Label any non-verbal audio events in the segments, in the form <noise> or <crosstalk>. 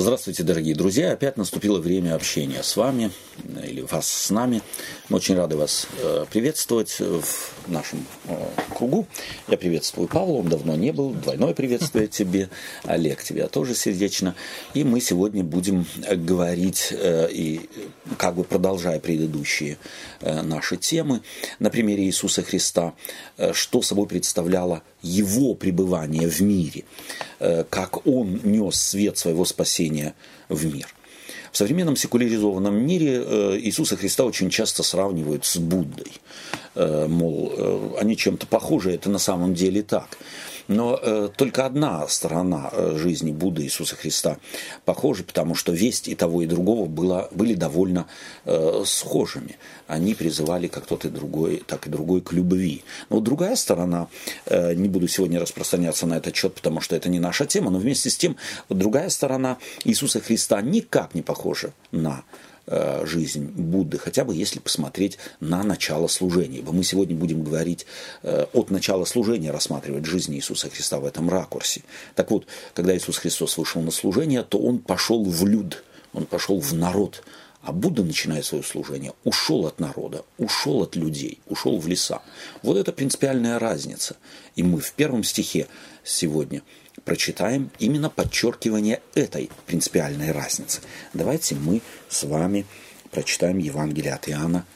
Здравствуйте, дорогие друзья. Опять наступило время общения с вами или вас с нами. Мы очень рады вас э, приветствовать в нашем э, кругу. Я приветствую Павла, он давно не был. Двойное приветствие <laughs> тебе. Олег, тебя тоже сердечно. И мы сегодня будем говорить, э, и как бы продолжая предыдущие наши темы, на примере Иисуса Христа, что собой представляло его пребывание в мире, как он нес свет своего спасения спасения в мир. В современном секуляризованном мире э, Иисуса Христа очень часто сравнивают с Буддой. Э, мол, э, они чем-то похожи, это на самом деле так. Но э, только одна сторона э, жизни Будды Иисуса Христа похожа, потому что весть и того, и другого было, были довольно э, схожими. Они призывали как тот и другой, так и другой к любви. Но вот другая сторона, э, не буду сегодня распространяться на этот счет, потому что это не наша тема, но вместе с тем, вот другая сторона Иисуса Христа никак не похожа на жизнь Будды, хотя бы если посмотреть на начало служения. Ибо мы сегодня будем говорить э, от начала служения, рассматривать жизнь Иисуса Христа в этом ракурсе. Так вот, когда Иисус Христос вышел на служение, то Он пошел в люд, Он пошел в народ, а Будда, начиная свое служение, ушел от народа, ушел от людей, ушел в леса. Вот это принципиальная разница. И мы в первом стихе сегодня прочитаем именно подчеркивание этой принципиальной разницы. Давайте мы с вами прочитаем Евангелие от Иоанна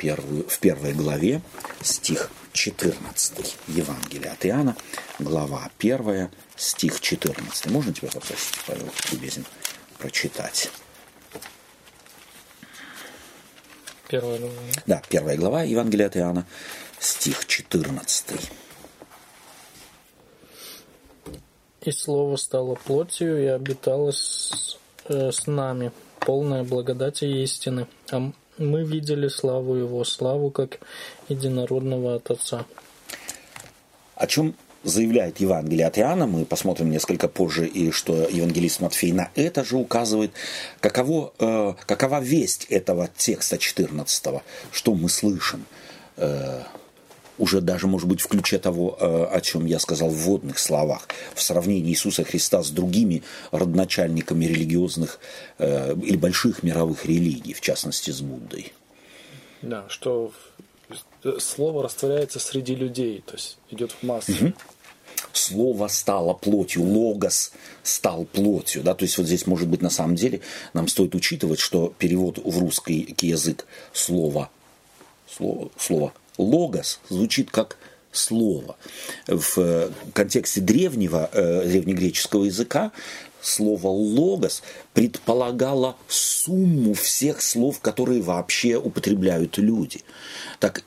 первую, в первой главе, стих 14. Евангелие от Иоанна, глава 1, стих 14. Можно тебя попросить, Павел, любезен, прочитать? Первая глава. Да, первая глава Евангелия от Иоанна, стих 14. И Слово стало плотью и обитало с, э, с нами, полная благодати и истины. А мы видели славу Его, славу как единородного от Отца. О чем заявляет Евангелие от Иоанна, мы посмотрим несколько позже, и что евангелист Матфей на это же указывает, каково, э, какова весть этого текста 14, что мы слышим. Э, уже даже, может быть, в ключе того, э, о чем я сказал в вводных словах, в сравнении Иисуса Христа с другими родоначальниками религиозных э, или больших мировых религий, в частности, с Буддой. Да, что слово растворяется среди людей, то есть идет в массы. Угу. Слово стало плотью, логос стал плотью. Да? То есть вот здесь, может быть, на самом деле нам стоит учитывать, что перевод в русский язык слова, слово, слово логос звучит как слово. В контексте древнего, э, древнегреческого языка слово «логос» предполагало сумму всех слов, которые вообще употребляют люди. Так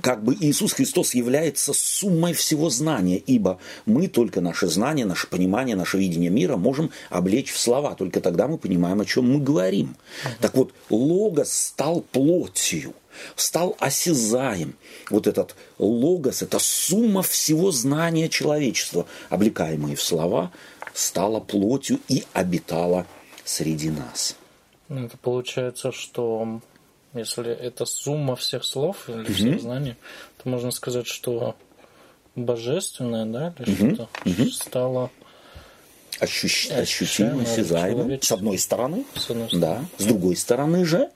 как бы Иисус Христос является суммой всего знания, ибо мы только наше знание, наше понимание, наше видение мира можем облечь в слова. Только тогда мы понимаем, о чем мы говорим. Так вот, Логос стал плотью – стал осязаем. Вот этот логос, это сумма всего знания человечества, облекаемые в слова, стала плотью и обитала среди нас. Ну, это получается, что если это сумма всех слов или всех угу. знаний, то можно сказать, что божественное, да, или угу. что-то угу. стало Ощущ... ощутимо, осязаемо, с одной стороны, с одной стороны, да, с другой стороны же,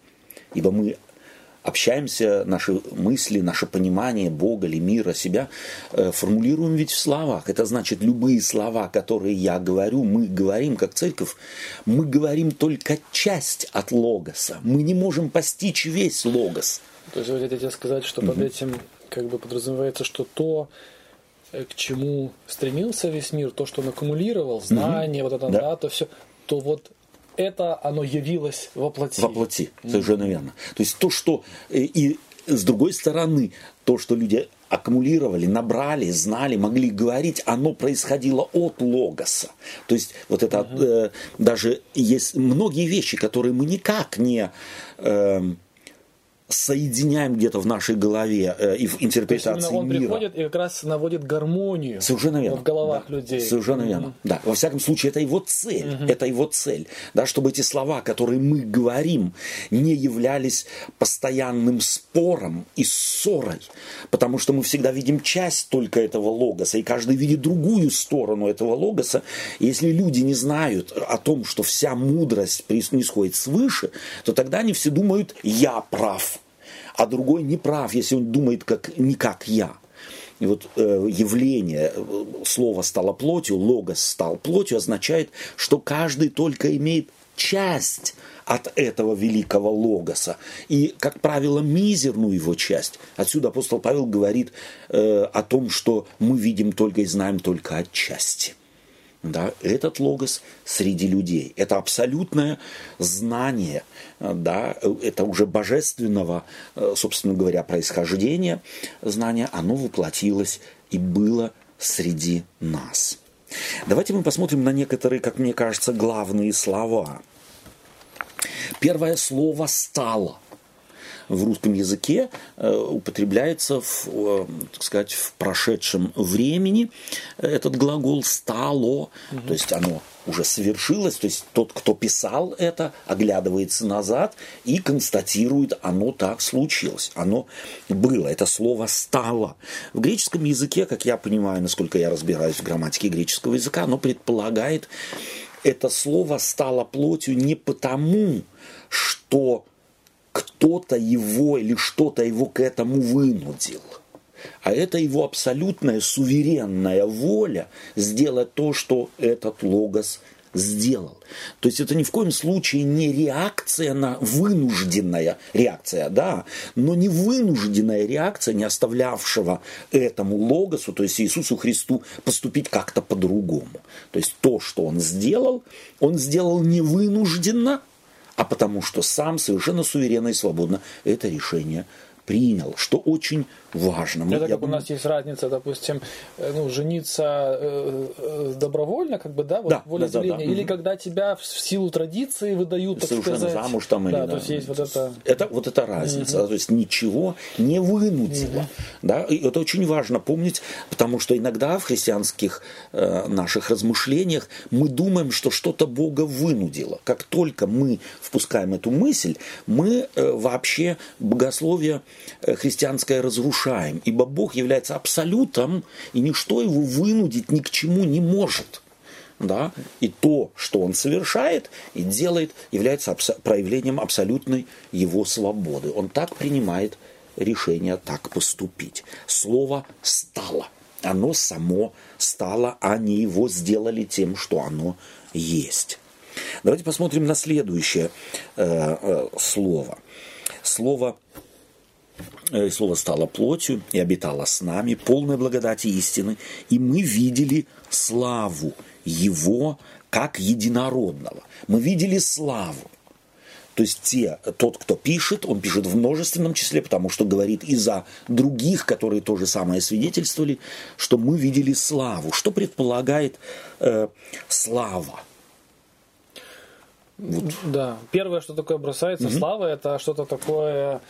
ибо мы общаемся, наши мысли, наше понимание Бога или мира, себя э, формулируем ведь в словах. Это значит, любые слова, которые я говорю, мы говорим как церковь, мы говорим только часть от логоса. Мы не можем постичь весь логос. То есть вы хотите сказать, что под этим как бы подразумевается, что то, э, к чему стремился весь мир, то, что он аккумулировал, знания, вот это, да. да, то все, то вот это оно явилось во плоти. Во плоти, совершенно верно. То есть то, что э, и с другой стороны, то, что люди аккумулировали, набрали, знали, могли говорить, оно происходило от логоса. То есть вот это угу. э, даже есть многие вещи, которые мы никак не э, соединяем где-то в нашей голове э, и в интерпретации То есть он мира. приходит и как раз наводит гармонию Совершенно верно. в головах да. людей. Совершенно верно. Да. Во всяком случае, это его цель. Это его цель. Да, чтобы эти слова, которые мы говорим, не являлись постоянным спором и ссорой. Потому что мы всегда видим часть только этого логоса, и каждый видит другую сторону этого логоса. И если люди не знают о том, что вся мудрость происходит свыше, то тогда они все думают «я прав», а другой не прав, если он думает как, не как «я». И вот э, явление, э, слово стало плотью, логос стал плотью, означает, что каждый только имеет часть от этого великого логоса. И, как правило, мизерную его часть. Отсюда апостол Павел говорит э, о том, что мы видим только и знаем только отчасти. Да, этот логос среди людей. Это абсолютное знание, да, это уже божественного, э, собственно говоря, происхождения знания, оно воплотилось и было среди нас. Давайте мы посмотрим на некоторые, как мне кажется, главные слова. Первое слово «стало» в русском языке э, употребляется в, э, так сказать, в прошедшем времени. Этот глагол «стало», угу. то есть оно уже совершилось, то есть тот, кто писал это, оглядывается назад и констатирует, оно так случилось, оно было, это слово «стало». В греческом языке, как я понимаю, насколько я разбираюсь в грамматике греческого языка, оно предполагает, это слово стало плотью не потому, что кто-то его или что-то его к этому вынудил. А это его абсолютная суверенная воля сделать то, что этот логос сделал. То есть это ни в коем случае не реакция на вынужденная реакция, да, но не вынужденная реакция, не оставлявшего этому логосу, то есть Иисусу Христу, поступить как-то по-другому. То есть то, что он сделал, он сделал не вынужденно, а потому что сам совершенно суверенно и свободно это решение принял, что очень важно. Это как думаю... у нас есть разница, допустим, э, ну, жениться э, э, добровольно, как бы, да, вот да, волеизъявление, да, да, да. или когда тебя в силу традиции выдают, так Совершенно сказать. замуж там или да, да. то есть есть вот это... Это вот эта разница, угу. то есть ничего не вынудило, угу. да, и это очень важно помнить, потому что иногда в христианских э, наших размышлениях мы думаем, что что-то Бога вынудило. Как только мы впускаем эту мысль, мы э, вообще богословие христианское разрушаем, ибо Бог является абсолютом, и ничто его вынудить ни к чему не может. Да? И то, что он совершает и делает, является проявлением абсолютной его свободы. Он так принимает решение так поступить. Слово «стало». Оно само стало, а не его сделали тем, что оно есть. Давайте посмотрим на следующее э, э, слово. Слово и слово стало плотью и обитало с нами, полной благодати истины, и мы видели славу Его как единородного. Мы видели славу. То есть те, тот, кто пишет, он пишет в множественном числе, потому что говорит и за других, которые то же самое свидетельствовали, что мы видели славу. Что предполагает э, слава? Вот. Да. Первое, что такое бросается, угу. слава, это что-то такое э,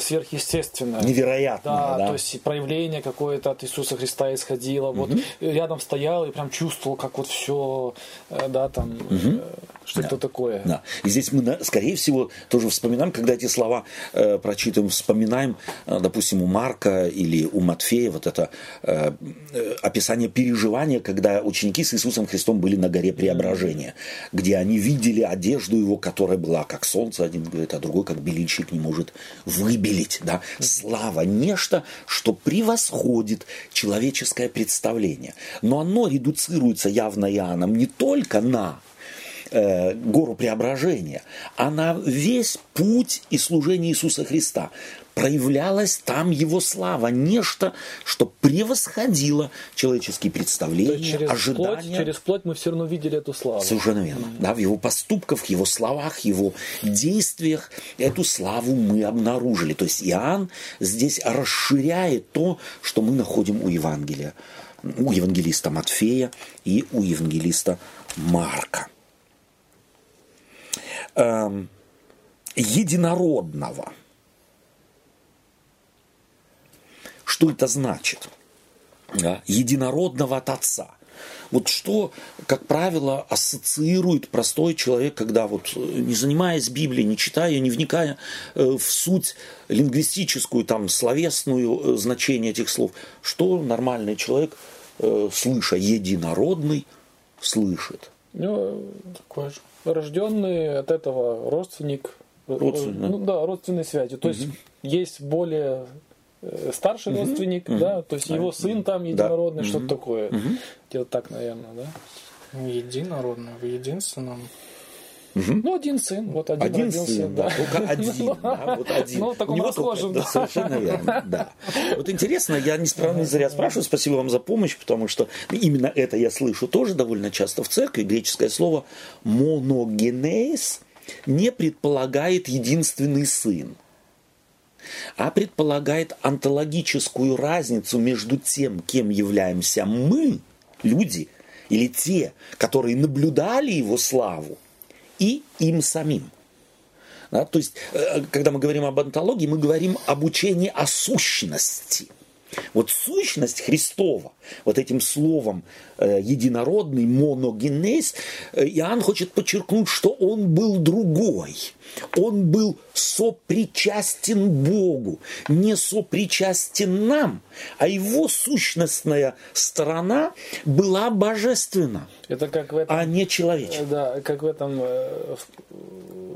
сверхъестественное. Невероятное, да, да. То есть проявление какое-то от Иисуса Христа исходило. Угу. Вот рядом стоял и прям чувствовал, как вот все, э, да, там, угу. э, что-то да. такое. Да. И здесь мы, скорее всего, тоже вспоминаем, когда эти слова э, прочитываем, вспоминаем, э, допустим, у Марка или у Матфея вот это э, описание переживания, когда ученики с Иисусом Христом были на горе Преображения, где они видели одежду его, которая была как солнце, один говорит, а другой как белильщик не может выбелить. Да? Слава – нечто, что превосходит человеческое представление. Но оно редуцируется явно Иоанном не только на э, гору преображения, а на весь путь и служение Иисуса Христа проявлялась там его слава, нечто, что превосходило человеческие представления, через ожидания. Плоть, через плоть мы все равно видели эту славу. Совершенно верно. Mm-hmm. Да, в его поступках, его словах, его действиях эту славу мы обнаружили. То есть Иоанн здесь расширяет то, что мы находим у Евангелия, у евангелиста Матфея и у евангелиста Марка. Эм, единородного – Что это значит? Единородного от Отца. Вот что, как правило, ассоциирует простой человек, когда вот, не занимаясь Библией, не читая, не вникая э, в суть лингвистическую, там, словесную э, значение этих слов, что нормальный человек, э, слыша единородный, слышит? Ну, такой же. Рожденный от этого родственник. Родственный. Ну да, родственной связи. То есть есть более старший угу, родственник, угу. да, то есть его сын там единородный, да. что-то такое. Угу. Где-то так, наверное, да? Единородный, в единственном. Угу. Ну, один сын, вот один, один родился, сын, да. Только один, да, вот один. Ну, в таком расхожем, да. Совершенно верно, да. Вот интересно, я не, не зря спрашиваю, спасибо вам за помощь, потому что именно это я слышу тоже довольно часто в церкви. Греческое слово моногенез не предполагает единственный сын а предполагает онтологическую разницу между тем, кем являемся мы, люди, или те, которые наблюдали его славу, и им самим. Да, то есть, э, когда мы говорим об онтологии, мы говорим об учении о сущности. Вот сущность Христова, вот этим словом э, единородный, моногенез, э, Иоанн хочет подчеркнуть, что он был другой. Он был сопричастен Богу, не сопричастен нам, а его сущностная сторона была божественна, Это как в этом, а не человеческая. Да, как в этом, э,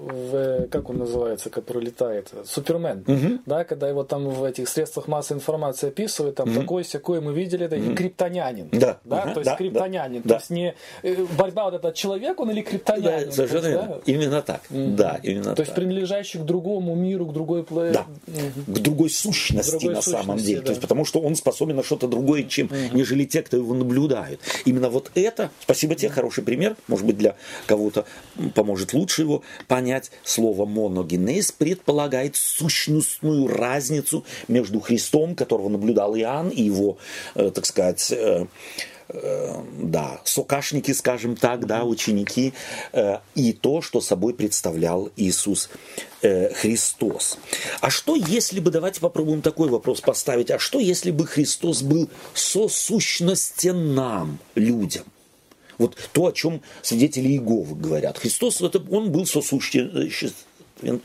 в, как он называется, который летает, Супермен, угу. да, когда его там в этих средствах массовой информации описывают, там угу. такой секой мы видели, это угу. криптонянин, да, да, угу. то есть да, криптонянин, да, то есть не э, борьба вот этот человек он или криптонянин, да, совершенно есть, да? именно так, угу. да, именно то так. есть принадлежащий к другому миру, к другой да, угу. к другой сущности другой на сущности, самом деле, да. то есть потому что он способен на что-то другое, чем угу. нежели те, кто его наблюдают. Именно вот это, спасибо тебе, хороший пример, может быть для кого-то поможет лучше его понять. Слово моногенез предполагает сущностную разницу между Христом, которого наблюдал Иоанн, и его, э, так сказать, э, э, да, сокашники, скажем так, да, ученики, и то, что собой представлял Иисус Христос. А что если бы, давайте попробуем такой вопрос поставить, а что если бы Христос был сосущностен нам, людям? Вот то, о чем свидетели Иеговы говорят. Христос, это, он был сосуществен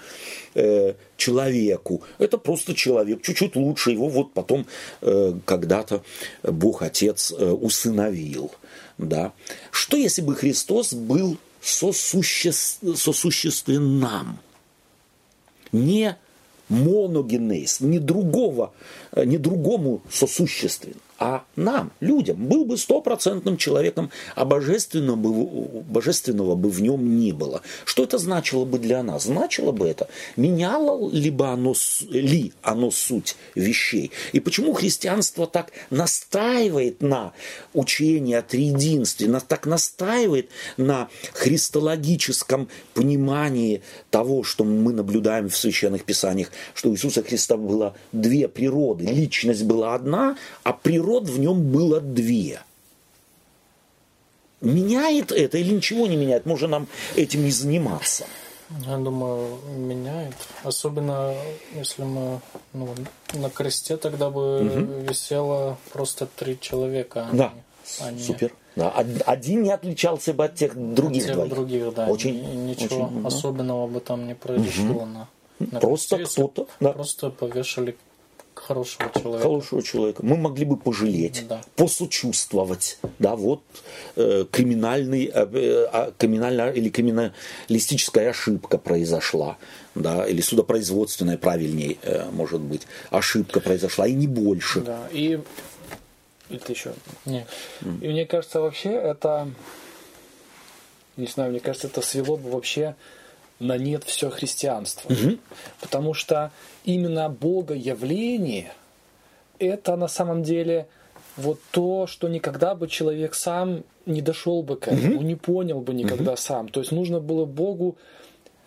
э, человеку. Это просто человек, чуть-чуть лучше его вот потом э, когда-то Бог Отец э, усыновил. Да? Что если бы Христос был сосуще... сосуществен нам? Не моногенез, не другого, э, не другому сосуществен, а нам, людям, был бы стопроцентным человеком, а божественного бы, божественного бы в нем не было. Что это значило бы для нас? Значило бы это, меняло ли, бы оно, ли оно суть вещей? И почему христианство так настаивает на учении о триединстве, на, так настаивает на христологическом понимании того, что мы наблюдаем в священных писаниях, что у Иисуса Христа было две природы, личность была одна, а природа природ в нем было две. Меняет это или ничего не меняет? Может нам этим не заниматься? Я думаю, меняет. Особенно если мы ну, на кресте тогда бы угу. висело просто три человека. А да, они, супер. Да, один не отличался бы от тех других от тех двоих. других, да. Очень, ничего очень, особенного да. бы там не произошло угу. на, на Просто кто-то. Да. Просто повешали хорошего человека. Хорошего человека. Мы могли бы пожалеть, да. посочувствовать. Да, вот э, криминальный, э, э, криминальная или криминалистическая ошибка произошла. Да, или судопроизводственная, правильнее, э, может быть, ошибка произошла, и не больше. Да, и... Или ты еще? Нет. И мне кажется, вообще это... Не знаю, мне кажется, это свело бы вообще на нет все христианство. Угу. Потому что именно богоявление это на самом деле вот то, что никогда бы человек сам не дошел бы к этому, угу. не понял бы никогда угу. сам. То есть нужно было Богу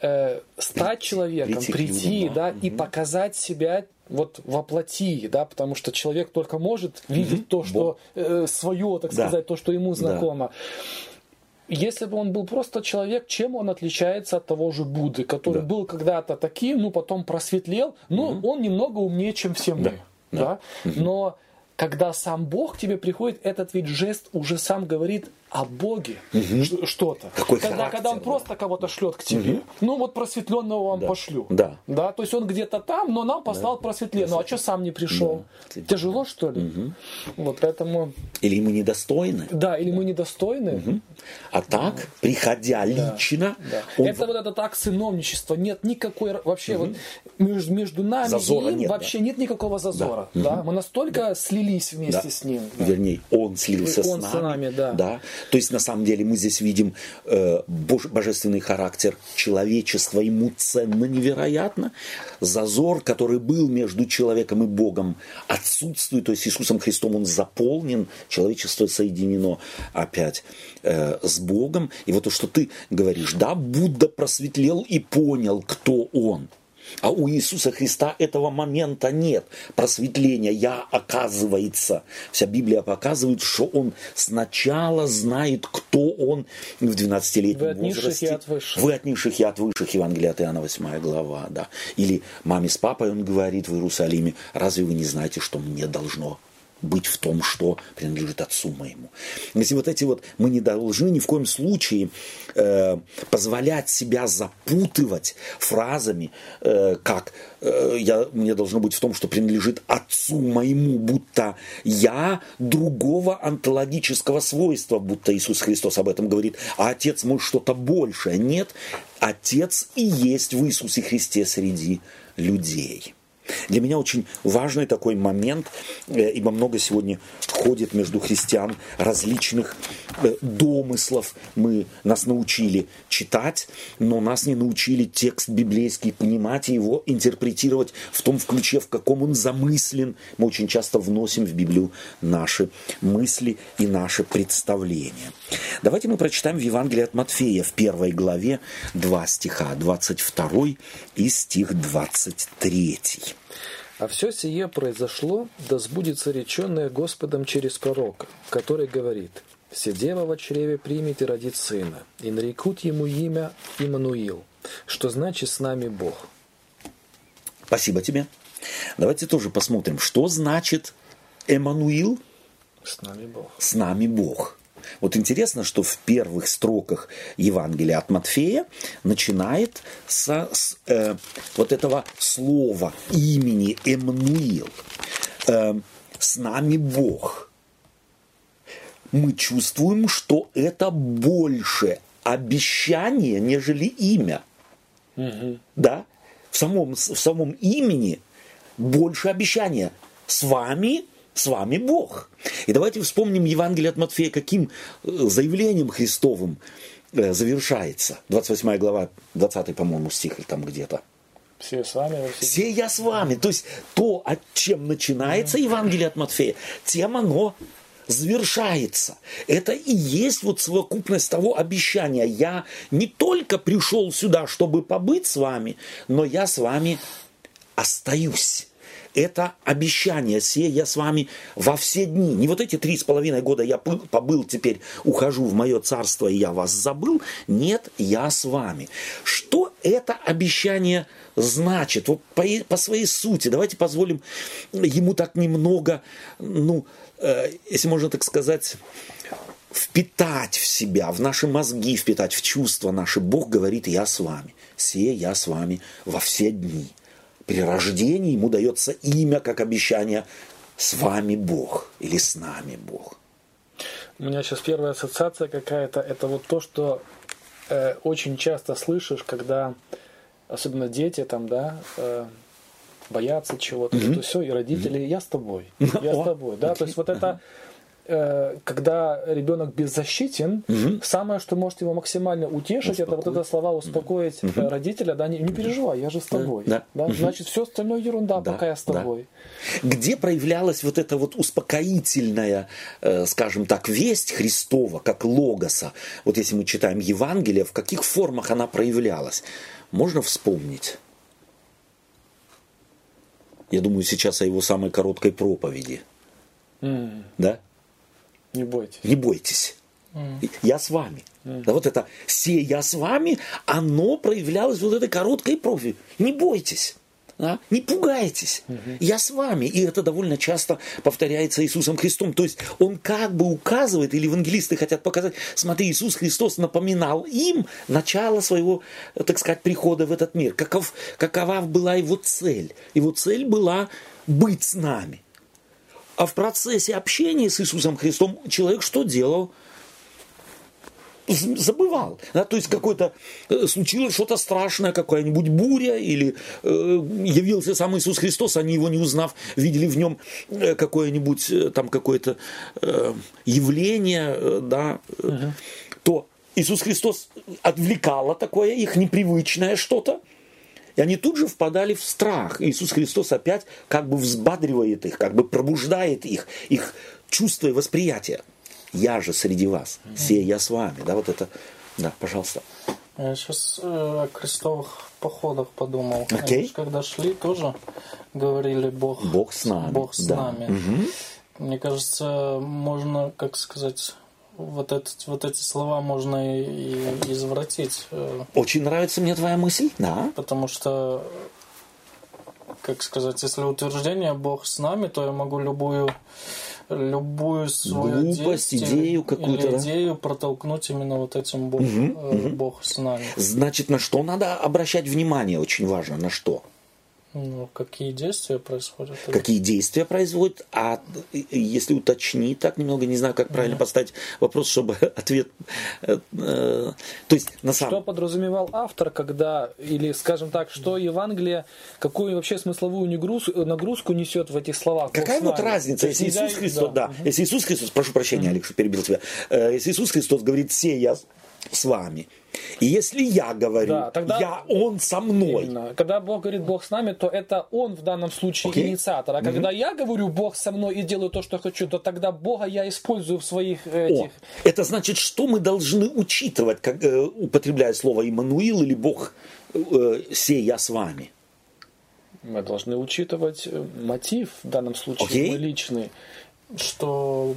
э, стать прийти, человеком, прийти, прийти да угу. и показать себя вот воплоти, да, потому что человек только может видеть угу. то, что э, свое, так да. сказать, то, что ему знакомо. Да. Если бы он был просто человек, чем он отличается от того же Будды, который да. был когда-то таким, ну потом просветлел, но угу. он немного умнее, чем все мы. Да. да, но когда сам Бог к тебе приходит, этот ведь жест уже сам говорит о Боге угу. что-то. Какой когда, характер, когда он да. просто кого-то шлет к тебе, угу. ну вот просветленного вам Да. пошлю. Да. Да, то есть он где-то там, но нам послал просветление. Ну а что сам не пришел? Да. Тяжело, что ли? Вот поэтому, Или мы недостойны. да, или мы недостойны. А так, приходя лично, Да. он Это вот этот акт сыновничества. Нет никакой вообще вот между, между нами Зазора и им нет, вообще нет никакого зазора. Да. Мы настолько слились вместе Да. с ним. да. Вернее, он слился Он с с нами. нами, да. То есть, на самом деле, мы здесь видим э, бож- божественный характер человечества. Ему ценно невероятно. Зазор, который был между человеком и Богом, отсутствует. То есть, Иисусом Христом он заполнен. Человечество соединено опять э, с Богом. И вот то, что ты говоришь, да, Будда просветлел и понял, кто он. А у Иисуса Христа этого момента нет просветления. Я, оказывается, вся Библия показывает, что Он сначала знает, кто Он в 12-летнем Вы возрасте. от высших. Вы от низших и от высших. Евангелие от Иоанна, 8 глава. Да. Или маме с папой Он говорит в Иерусалиме, разве вы не знаете, что мне должно быть в том, что принадлежит отцу моему. Если вот эти вот мы не должны ни в коем случае э, позволять себя запутывать фразами, э, как э, я, мне должно быть в том, что принадлежит отцу моему, будто я другого онтологического свойства, будто Иисус Христос об этом говорит, а отец мой что-то большее. Нет, отец и есть в Иисусе Христе среди людей. Для меня очень важный такой момент, э, ибо много сегодня ходит между христиан различных домыслов. Мы нас научили читать, но нас не научили текст библейский понимать и его интерпретировать в том ключе, в каком он замыслен. Мы очень часто вносим в Библию наши мысли и наши представления. Давайте мы прочитаем в Евангелии от Матфея в первой главе два стиха, 22 и стих 23. А все сие произошло, да сбудется реченное Господом через пророка, который говорит, «Все дева во чреве примет и родит сына, и нарекут ему имя Иммануил, что значит «с нами Бог». Спасибо тебе. Давайте тоже посмотрим, что значит Эммануил С нами Бог. с нами Бог. Вот интересно, что в первых строках Евангелия от Матфея начинает со, с э, вот этого слова, имени Эммануил. Э, с нами Бог. Мы чувствуем, что это больше обещание, нежели имя. Да? В самом, в самом имени больше обещания. С вами, с вами Бог. И давайте вспомним Евангелие от Матфея, каким э, заявлением Христовым э, завершается. 28 глава, 20, по-моему, стих или там где-то. Все с вами все Все я с вами. То есть то, чем начинается Евангелие от Матфея, тем оно завершается. Это и есть вот совокупность того обещания. Я не только пришел сюда, чтобы побыть с вами, но я с вами остаюсь. Это обещание, се я с вами во все дни. Не вот эти три с половиной года я побыл, теперь ухожу в мое царство, и я вас забыл. Нет, я с вами. Что это обещание значит? Вот по, по своей сути. Давайте позволим ему так немного, ну, если можно так сказать, впитать в себя, в наши мозги впитать, в чувства наши. Бог говорит, я с вами. Се я с вами во все дни. При рождении ему дается имя, как обещание, с вами Бог или с нами Бог. У меня сейчас первая ассоциация какая-то, это вот то, что э, очень часто слышишь, когда особенно дети там, да, э, боятся чего-то, то все, и родители, я с тобой, <laughs> я с тобой, да, то есть вот это э, когда ребенок беззащитен, самое, что может его максимально утешить, это вот это слова успокоить э, родителя, да, не, не переживай, я же с тобой, Да. значит, все остальное ерунда, Да, пока я с да. тобой. Где проявлялась вот эта вот успокоительная, э, скажем так, весть Христова, как логоса? Вот если мы читаем Евангелие, в каких формах она проявлялась? Можно вспомнить? Я думаю сейчас о его самой короткой проповеди. М, Да? Не бойтесь. Не бойтесь. Я с вами. Да вот это «се я с вами», оно проявлялось вот этой короткой профи. Не бойтесь. Да? Не пугайтесь, я с вами. И это довольно часто повторяется Иисусом Христом. То есть он как бы указывает, или евангелисты хотят показать, смотри, Иисус Христос напоминал им начало своего, так сказать, прихода в этот мир. Каков, какова была его цель? Его цель была быть с нами. А в процессе общения с Иисусом Христом человек что делал? Забывал. Да? То есть какое-то э, случилось что-то страшное, какая-нибудь буря, или э, явился сам Иисус Христос, они его не узнав, видели в нем э, какое-нибудь э, там какое-то э, явление, э, да, угу. то Иисус Христос отвлекало такое их непривычное что-то, и они тут же впадали в страх. Иисус Христос опять как бы взбадривает их, как бы пробуждает их, их чувство и восприятие. Я же среди вас, все я с вами. Да, вот это, да, пожалуйста. Я сейчас э, о крестовых походах подумал. Okay. Они когда шли, тоже говорили Бог, Бог с нами. Бог с да. нами. Угу. Мне кажется, можно, как сказать, вот, этот, вот эти слова можно и, и извратить. Э, Очень нравится мне твоя мысль, да. Потому что, как сказать, если утверждение Бог с нами, то я могу любую любую свою Глупость, идею какую-то, да? идею протолкнуть именно вот этим Бог, Угу, э, угу. Бог с нами. Значит, на что надо обращать внимание, очень важно, на что? Ну, какие действия происходят? Какие действия производят, а если уточнить так немного, не знаю, как правильно поставить вопрос, чтобы <laughs> ответ... э, э, то есть, на Что самом... подразумевал автор, когда, или, скажем так, что Евангелие, какую вообще смысловую нагруз- нагрузку несет в этих словах? Какая вот разница, если Иисус Христос, да, если Иисус Христос, прошу прощения, Алекс, что перебил тебя, Э, если Иисус Христос говорит, все я с вами, и если я говорю, Да, тогда- я, Он со мной, Именно. Когда Бог говорит Бог с нами, то это Он в данном случае Окей. инициатор. А когда я говорю Бог со мной и делаю то, что хочу, то тогда Бога я использую в своих О, этих. это значит, что мы должны учитывать, как, э, употребляя слово Иммануил или Бог э, «се я с вами». Мы должны учитывать э, мотив в данном случае Окей. мой личный. Что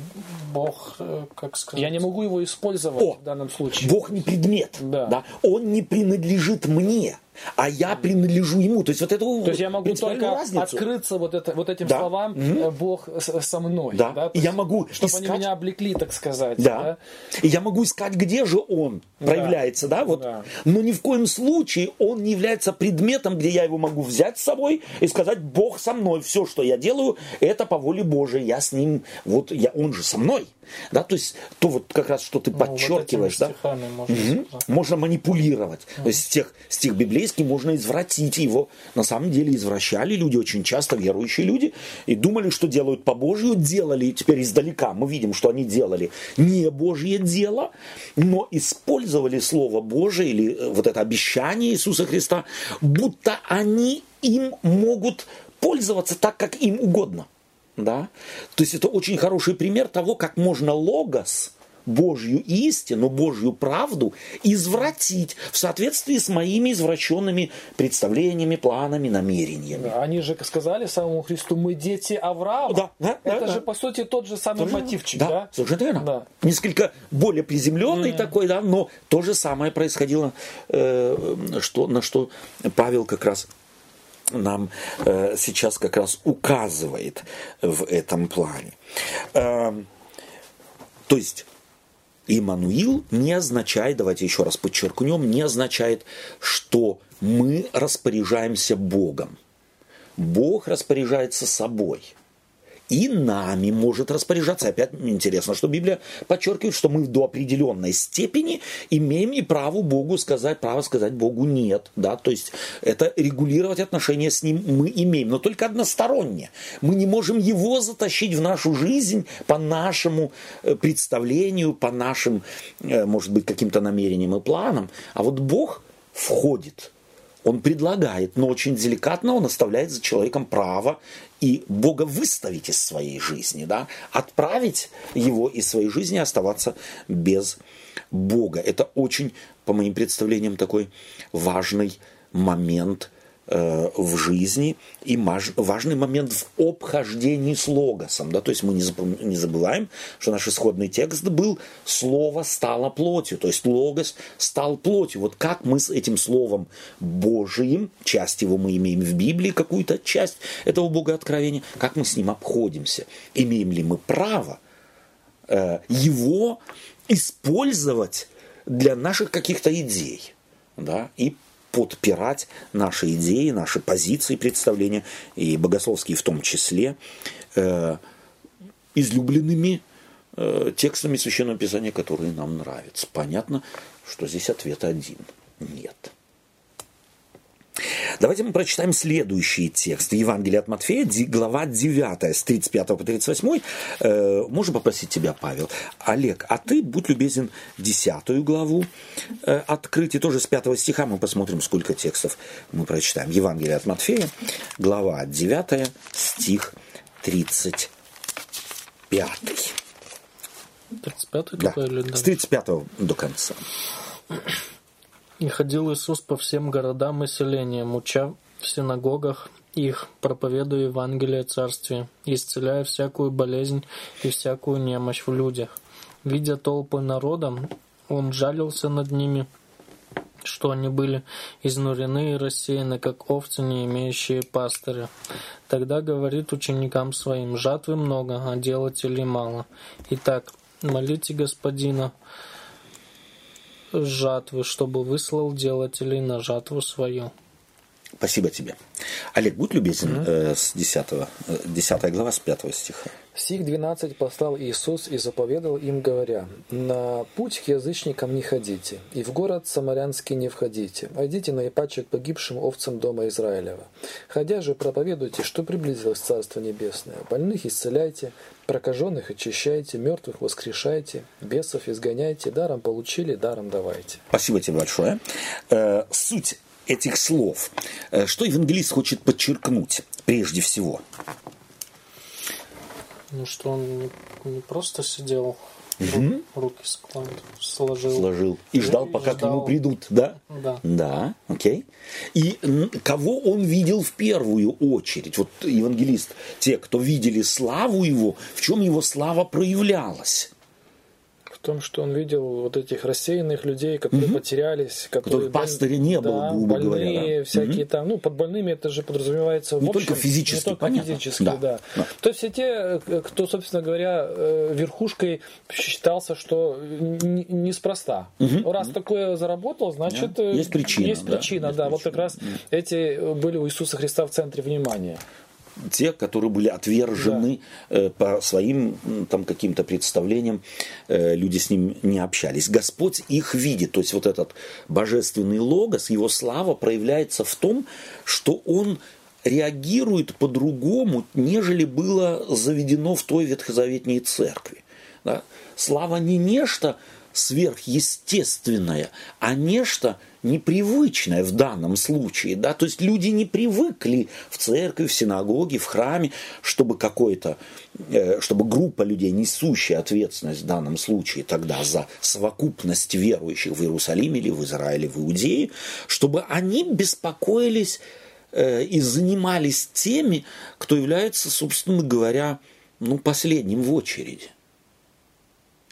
Бог, э, как сказать... Я не могу его использовать О, в данном случае. Бог не предмет, Да. Он не принадлежит мне, а я принадлежу Ему. То есть вот эту То есть я могу только разницу. открыться вот, это, вот этим Да. словам э, Бог со мной. Да. То И я могу Чтобы они искать- меня облекли, так сказать. Да. И я могу искать, где же он проявляется, да, вот. Да. Но ни в коем случае он не является предметом, где я его могу взять с собой и сказать, Бог со мной, все, что я делаю, это по воле Божией, я с ним, вот я, он же со мной, да, то есть то вот как раз, что ты Ну, вот подчеркиваешь, этими да, можно сказать. можно манипулировать. То есть стих, стих библейский можно извратить его. На самом деле извращали люди очень часто, верующие люди, и думали, что делают по Божью, делали теперь издалека. Мы видим, что они делали не Божье дело, но использовали Слово Божие или э, вот это обещание Иисуса Христа, будто они им могут пользоваться так, как им угодно. Да? То есть это очень хороший пример того, как можно логос, Божью истину, Божью правду извратить в соответствии с моими извращенными представлениями, планами, намерениями. Да, Они же сказали самому Христу, мы дети Авраама. Да, да, да, Это да. же, по сути, тот же самый Тоже- мотивчик, да, да? совершенно верно. Да. Несколько более приземленный такой, да, но то же самое происходило, э, что, на что Павел как раз нам э, сейчас как раз указывает в этом плане. Эм, то есть Иммануил не означает, давайте еще раз подчеркнем, не означает, что мы распоряжаемся Богом. Бог распоряжается собой. И нами может распоряжаться. Опять интересно, что Библия подчеркивает, что мы до определенной степени имеем и право Богу сказать, право сказать Богу нет. Да? То есть это регулировать отношения с Ним мы имеем, но только односторонне. Мы не можем Его затащить в нашу жизнь по нашему э, представлению, по нашим, э, может быть, каким-то намерениям и планам. А вот Бог входит он предлагает, но очень деликатно он оставляет за человеком право и Бога выставить из своей жизни, да, отправить его из своей жизни и оставаться без Бога. Это очень, по моим представлениям, такой важный момент в жизни и важный момент в обхождении с логосом. Да? То есть мы не забываем, что наш исходный текст был «слово стало плотью», то есть логос стал плотью. Вот как мы с этим словом Божиим, часть его мы имеем в Библии, какую-то часть этого Бога откровения, как мы с ним обходимся? Имеем ли мы право э, его использовать для наших каких-то идей? Да? И подпирать наши идеи, наши позиции, представления, и богословские в том числе, э, излюбленными э, текстами Священного Писания, которые нам нравятся. Понятно, что здесь ответ один – нет. Давайте мы прочитаем следующий текст. Евангелие от Матфея, глава 9, с 35 по 38. Э, можно попросить тебя, Павел? Олег, а ты, будь любезен, 10 главу э, открыть. И тоже с 5 стиха мы посмотрим, сколько текстов мы прочитаем. Евангелие от Матфея, глава 9, стих 35. 35 да, с 35 до конца. И ходил Иисус по всем городам и селениям, уча в синагогах их, проповедуя Евангелие Царствия, исцеляя всякую болезнь и всякую немощь в людях. Видя толпы народа, он жалился над ними, что они были изнурены и рассеяны, как овцы, не имеющие пастыря. Тогда говорит ученикам своим, жатвы много, а делателей мало. Итак, молите Господина, жатвы, чтобы выслал делателей на жатву свою. Спасибо тебе. Олег, будь любезен mm-hmm. э, с 10, 10 э, глава, с 5 стиха. Сих двенадцать послал Иисус и заповедал им, говоря, «На путь к язычникам не ходите, и в город Самарянский не входите, а идите на ипачек погибшим овцам дома Израилева. Ходя же проповедуйте, что приблизилось Царство Небесное. Больных исцеляйте, прокаженных очищайте, мертвых воскрешайте, бесов изгоняйте, даром получили, даром давайте». Спасибо тебе большое. Э, суть этих слов, э, что евангелист хочет подчеркнуть прежде всего – ну что он не, не просто сидел, угу. руки сложил. Сложил. И ждал, пока ждал. к нему придут, да? Да. Да, окей. И кого он видел в первую очередь? Вот евангелист, те, кто видели славу его, в чем его слава проявлялась? Том, что он видел вот этих рассеянных людей, которые угу. потерялись, которые пастыря не было, да, грубо больные, говоря, да. всякие угу. там, ну под больными это же подразумевается не в общем, только физически, не только понятно. физически, да. Да. да. То есть все те, кто, собственно говоря, э, верхушкой считался, что неспроста. Угу. Раз угу. такое заработал, значит есть причина, есть причина, да. да. Причина. Вот как раз эти были у Иисуса Христа в центре внимания те, которые были отвержены да. Э, по своим там каким-то представлениям, э, люди с ним не общались. Господь их видит, то есть вот этот божественный логос, его слава проявляется в том, что он реагирует по-другому, нежели было заведено в той ветхозаветней церкви. Да? Слава не нечто сверхъестественное, а нечто – непривычное в данном случае. Да? То есть люди не привыкли в церкви, в синагоге, в храме, чтобы какой-то, э, чтобы группа людей, несущая ответственность в данном случае тогда за совокупность верующих в Иерусалиме или в Израиле, в Иудее, чтобы они беспокоились э, и занимались теми, кто является, собственно говоря, ну, последним в очереди.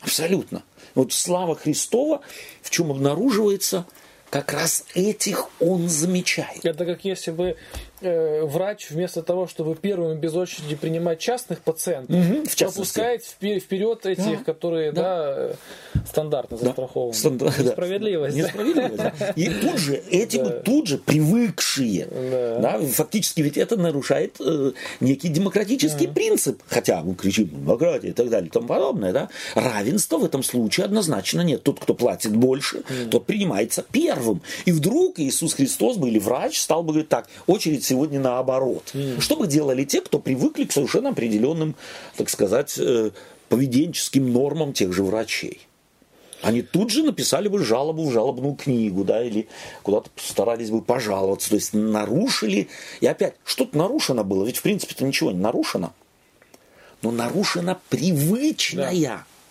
Абсолютно. Вот слава Христова в чем обнаруживается – как раз этих он замечает. Это как если бы э, врач вместо того, чтобы первым без очереди принимать частных пациентов, угу, в пропускает вперед этих, да, которые да. Да, стандартно застрахованы. Стандар... Несправедливость. Да. Несправедливость. И тут же эти да. тут же привыкшие, да. Да, фактически ведь это нарушает э, некий демократический да. принцип, хотя мы кричим демократия и так далее и тому подобное, да, равенства в этом случае однозначно нет. Тот, кто платит больше, да. тот принимается первым. И вдруг Иисус Христос бы или врач стал бы говорить так, очередь сегодня наоборот. Mm. Что бы делали те, кто привыкли к совершенно определенным, так сказать, э, поведенческим нормам тех же врачей? Они тут же написали бы жалобу в жалобную книгу, да, или куда-то старались бы пожаловаться. То есть нарушили. И опять, что-то нарушено было, ведь в принципе-то ничего не нарушено. Но нарушена привычная. Да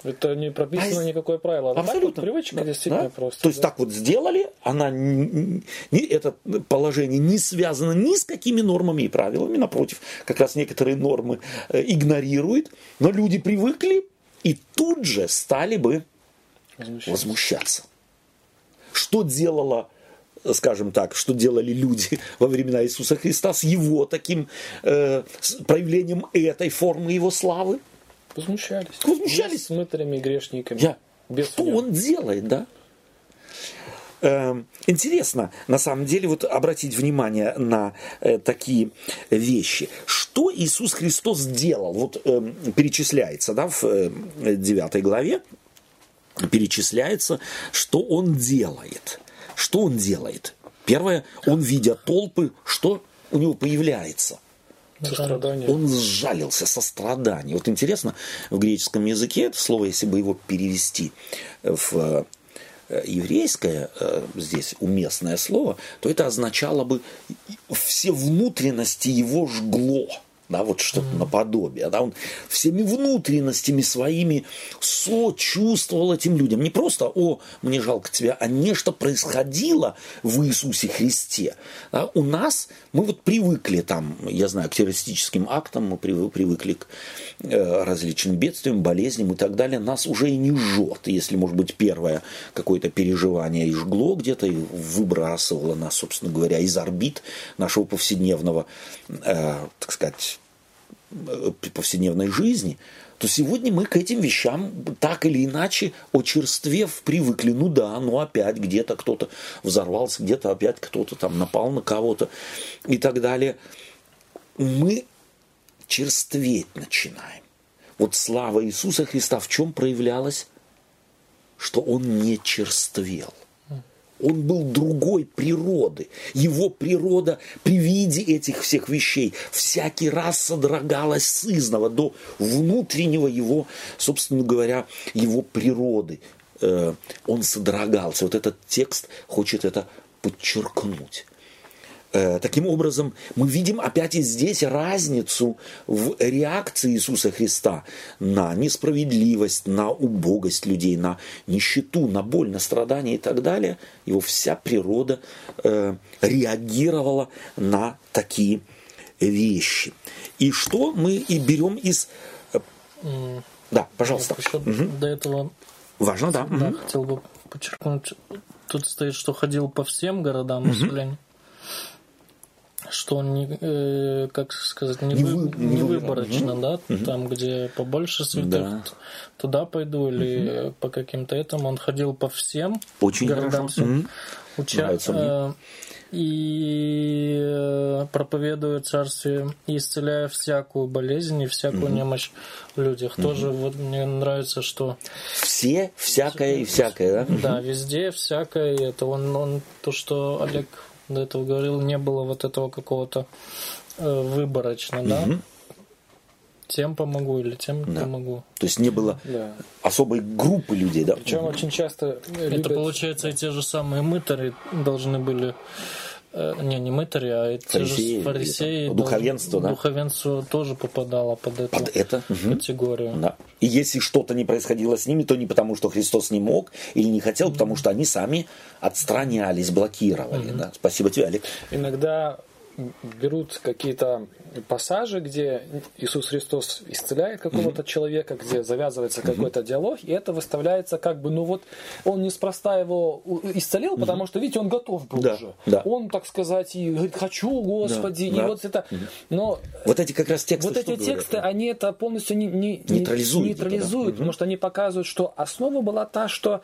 Это не прописано А, никакое правило. А так вот Абсолютно. привычка Да, действительно да. просто. То есть да. так вот сделали, она не, не- это положение не связано ни с какими нормами и правилами, напротив, как раз некоторые нормы э, игнорирует, но люди привыкли и тут же стали бы Возмущается. возмущаться. Что делала, э, скажем так, что делали люди <laughs> во времена Иисуса Христа с его таким э, с проявлением этой формы его славы? Возмущались. Возмущались. С мытарями и грешниками. Я. Без что меня. он делает, да? Эм, Интересно, на самом деле, вот обратить внимание на э, такие вещи. Что Иисус Христос сделал? Вот эм, перечисляется, да, в э, 9 главе, перечисляется, что он делает. Что он делает? Первое, он, видя толпы, что у него появляется – Сострадание. он сжалился, сострадание. Вот интересно, в греческом языке это слово, если бы его перевести в э, еврейское, э, здесь уместное слово, то это означало бы все внутренности его жгло. Да, вот что-то наподобие. Да, он всеми внутренностями своими сочувствовал этим людям. Не просто, о, мне жалко тебя, а нечто происходило в Иисусе Христе. Да, у нас, мы вот привыкли там, я знаю, к террористическим актам, мы прив- привыкли к э, различным бедствиям, болезням и так далее. Нас уже и не жжет. Если, может быть, первое какое-то переживание и жгло где-то, и выбрасывало нас, собственно говоря, из орбит нашего повседневного, э, так сказать, повседневной жизни, то сегодня мы к этим вещам так или иначе, очерствев, привыкли. Ну да, ну опять где-то кто-то взорвался, где-то опять кто-то там напал на кого-то и так далее. Мы черстветь начинаем. Вот слава Иисуса Христа в чем проявлялась? Что Он не черствел. Он был другой природы. Его природа при виде этих всех вещей всякий раз содрогалась сызного до внутреннего его, собственно говоря, его природы. Э, Он содрогался. Вот этот текст хочет это подчеркнуть. Э, Таким образом, мы видим опять и здесь разницу в реакции Иисуса Христа на несправедливость, на убогость людей, на нищету, на боль, на страдания и так далее. Его вся природа э, реагировала на такие вещи. И что мы и берем из... э, Да, пожалуйста. Еще Мгм. до этого Важно, да. да, Мгм. хотел бы подчеркнуть. Тут стоит, что ходил по всем городам и селениям. Что он не, э, как сказать, не, Не вы- не не вы- выборочно, да, там, где побольше святых, Да. туда пойду или по каким-то этому. Он ходил по всем Очень городам, Мгм. уча- э, и э, проповедуя царствие, исцеляя всякую болезнь и всякую немощь в людях. Тоже вот мне нравится, что Все, всякое и всякое, да? да, везде всякое. Это он, он то, что Олег до этого говорил, не было вот этого какого-то э, выборочно, да. Тем помогу или тем Да. помогу. То есть не было Да. особой группы людей, да? Причем очень часто Это любят- получается и те же самые мытари должны были не, не мытари, а Фарисеи, же фарисеи. там духовенство, да? Духовенство тоже попадало под эту Под это. Категорию. Да. И если что-то не происходило с ними, то не потому, что Христос не мог или не хотел, потому что они сами отстранялись, блокировали. Да? Спасибо тебе, Олег. иногда берут какие-то пассажи, где Иисус Христос исцеляет какого-то человека, где завязывается какой-то диалог, и это выставляется как бы, ну вот, он неспроста его исцелил, потому что, видите, он готов был Да, уже. да. Он, так сказать, и говорит, хочу, Господи, и да. вот это... Но Вот эти как раз тексты. вот эти говорят? тексты, они это полностью не, не- не- Нейтрализуют нейтрализуют, это, да. потому что они показывают, что основа была та, что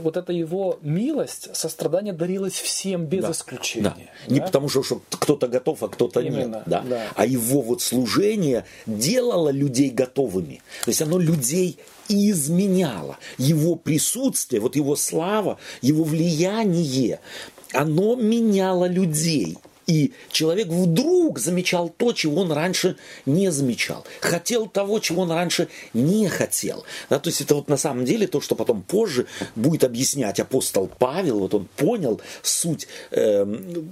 вот эта его милость, сострадание дарилось всем без Да. исключения. Да. Не Да? потому, что, что кто-то готов, а кто-то Именно, нет. Да. да. А его вот служение делало людей готовыми. То есть оно людей и изменяло. Его присутствие, вот его слава, его влияние, оно меняло людей. И человек вдруг замечал то, чего он раньше не замечал. Хотел того, чего он раньше не хотел. Да, то есть это вот на самом деле то, что потом позже будет объяснять апостол Павел. Вот он понял суть эм,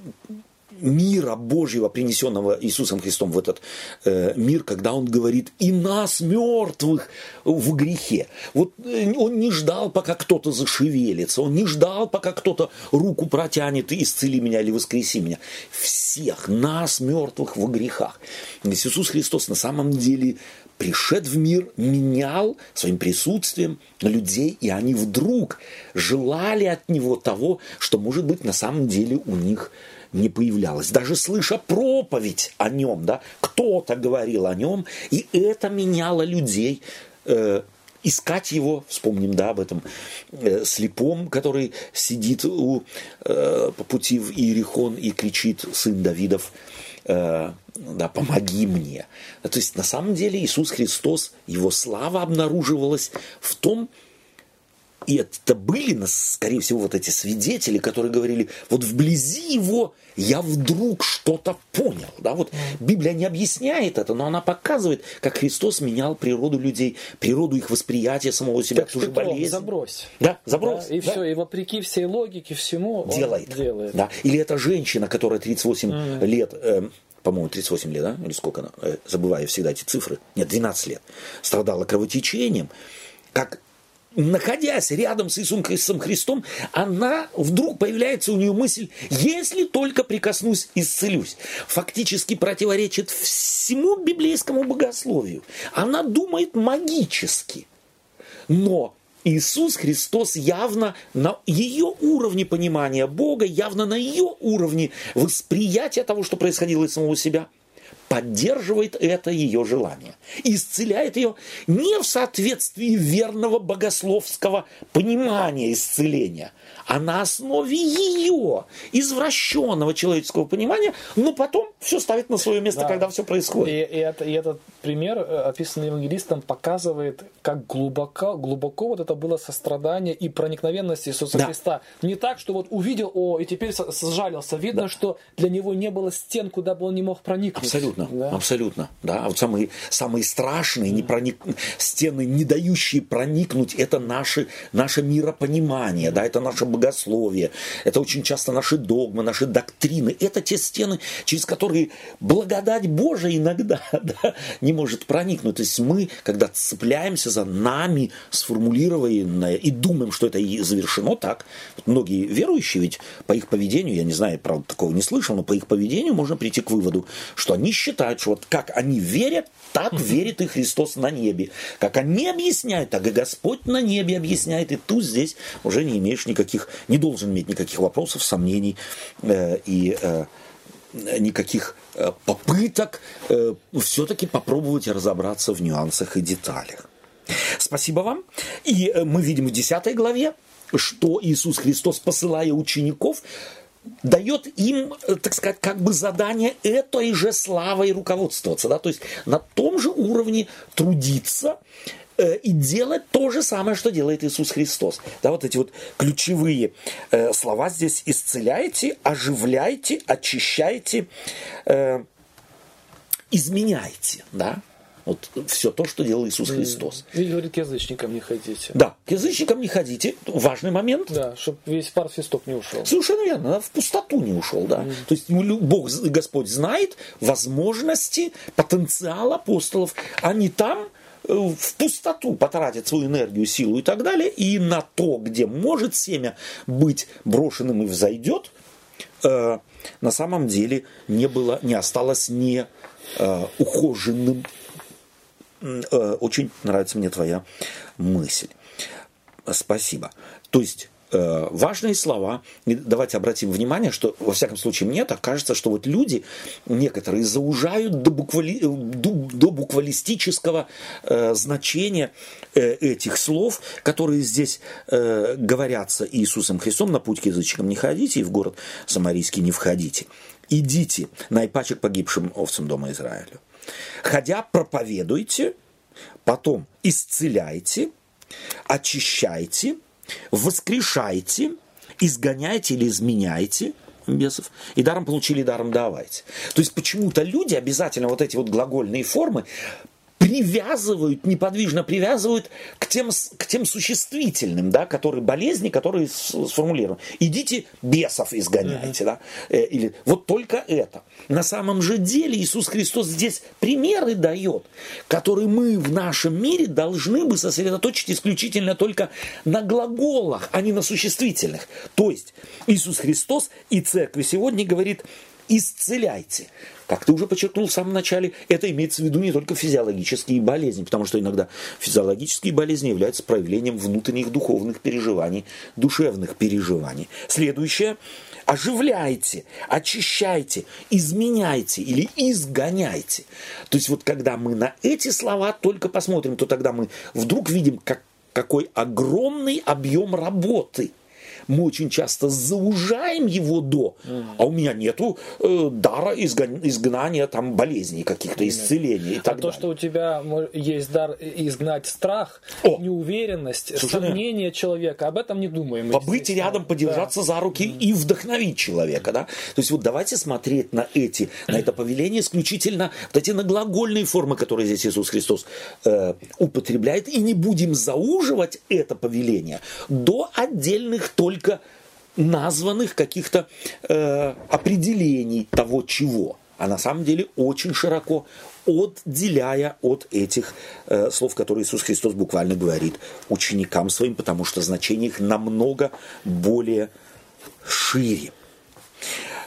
мира Божьего, принесенного Иисусом Христом в этот э, мир, когда Он говорит «и нас, мертвых, в грехе». Вот э, Он не ждал, пока кто-то зашевелится, Он не ждал, пока кто-то руку протянет и исцели меня или воскреси меня. Всех нас, мертвых, в грехах. Иисус Христос на самом деле пришед в мир, менял своим присутствием людей, и они вдруг желали от него того, что, может быть, на самом деле у них не появлялось. Даже слыша проповедь о нем, да, кто-то говорил о нем, и это меняло людей. Э, искать его, вспомним, да, об этом э, слепом, который сидит у, э, по пути в Иерихон и кричит, сын Давидов, э, да, помоги мне. То есть, на самом деле, Иисус Христос, его слава обнаруживалась в том, и это были, скорее всего, вот эти свидетели, которые говорили, вот вблизи его я вдруг что-то понял. Да? Вот Библия не объясняет это, но она показывает, как Христос менял природу людей, природу их восприятия самого себя, так ту же болезнь. Забрось. Да, забрось. Да, и да. все, и вопреки всей логике, всему делает. делает. Да. Или эта женщина, которая 38 mm. лет... Э, по-моему, 38 лет, да? Или сколько она? Э, забываю всегда эти цифры. Нет, 12 лет. Страдала кровотечением. Как находясь рядом с Иисусом Христом, она вдруг появляется у нее мысль, если только прикоснусь, исцелюсь. Фактически противоречит всему библейскому богословию. Она думает магически. Но Иисус Христос явно на ее уровне понимания Бога, явно на ее уровне восприятия того, что происходило из самого себя – поддерживает это ее желание. Исцеляет ее не в соответствии верного богословского понимания исцеления, а на основе ее извращенного человеческого понимания, но потом все ставит на свое место, да. когда все происходит. И, и, это, и этот пример, э, описанный евангелистом, показывает, как глубоко, глубоко вот это было сострадание и проникновенность Иисуса да. Христа. Не так, что вот увидел, о, и теперь сжалился. Видно, да. что для него не было стен, куда бы он не мог проникнуть. Абсолютно, да? абсолютно. Да. А вот самые, самые страшные не проник... стены, не дающие проникнуть, это наши, наше миропонимание, да, это наше богословие, это очень часто наши догмы, наши доктрины. Это те стены, через которые благодать Божия иногда <laughs> да, не может проникнуть. То есть мы, когда цепляемся за нами сформулированное и думаем, что это и завершено так, вот многие верующие ведь по их поведению, я не знаю, правда, такого не слышал, но по их поведению можно прийти к выводу, что они считают, что вот как они верят, так верит и Христос на небе. Как они объясняют, так и Господь на небе объясняет. И тут здесь уже не имеешь никаких, не должен иметь никаких вопросов, сомнений э, и э, никаких э, попыток э, все-таки попробовать разобраться в нюансах и деталях. Спасибо вам. И э, мы видим в 10 главе, что Иисус Христос, посылая учеников, дает им, так сказать, как бы задание этой же славой руководствоваться. Да? То есть на том же уровне трудиться Э, и делать то же самое, что делает Иисус Христос. Да, вот эти вот ключевые э, слова здесь исцеляйте, оживляйте, очищайте, э, изменяйте, да, вот все то, что делал Иисус Христос. И говорит, к язычникам не ходите. Да, к язычникам не ходите. Важный момент. Да, чтобы весь пар свисток не ушел. Совершенно верно, в пустоту не ушел, да. Mm. То есть Бог, Господь знает возможности, потенциал апостолов. Они там в пустоту потратит свою энергию, силу и так далее, и на то, где может семя быть брошенным и взойдет, э, на самом деле не было, не осталось не э, ухоженным. Э, очень нравится мне твоя мысль. Спасибо. То есть Э, важные слова. И давайте обратим внимание, что, во всяком случае, мне так кажется, что вот люди некоторые заужают до, буквали, до, до буквалистического э, значения э, этих слов, которые здесь э, говорятся Иисусом Христом на путь к язычникам не ходите и в город Самарийский не входите. Идите на ипачек погибшим овцам дома Израиля. Ходя, проповедуйте, потом исцеляйте, очищайте – воскрешайте, изгоняйте или изменяйте бесов, и даром получили, даром давайте. То есть почему-то люди обязательно вот эти вот глагольные формы привязывают, неподвижно привязывают к тем, к тем существительным, да, которые болезни, которые сформулированы. Идите бесов изгоняйте, mm-hmm. да, э, или вот только это. На самом же деле Иисус Христос здесь примеры дает, которые мы в нашем мире должны бы сосредоточить исключительно только на глаголах, а не на существительных. То есть Иисус Христос и Церкви сегодня говорит, исцеляйте. Как ты уже подчеркнул в самом начале, это имеется в виду не только физиологические болезни, потому что иногда физиологические болезни являются проявлением внутренних духовных переживаний, душевных переживаний. Следующее. Оживляйте, очищайте, изменяйте или изгоняйте. То есть вот когда мы на эти слова только посмотрим, то тогда мы вдруг видим, как, какой огромный объем работы – мы очень часто заужаем его до, а у меня нету э, дара изгон, изгнания там болезней каких-то, исцеления и а так то, далее. что у тебя есть дар изгнать страх, О! неуверенность, Совершенно. сомнение человека, об этом не думаем. Побыть рядом, подержаться да. за руки mm. и вдохновить человека, да. То есть вот давайте смотреть на эти, на это повеление исключительно вот эти на глагольные формы, которые здесь Иисус Христос э, употребляет, и не будем зауживать это повеление до отдельных только только названных каких-то э, определений того чего, а на самом деле очень широко отделяя от этих э, слов, которые Иисус Христос буквально говорит ученикам своим, потому что значение их намного более шире.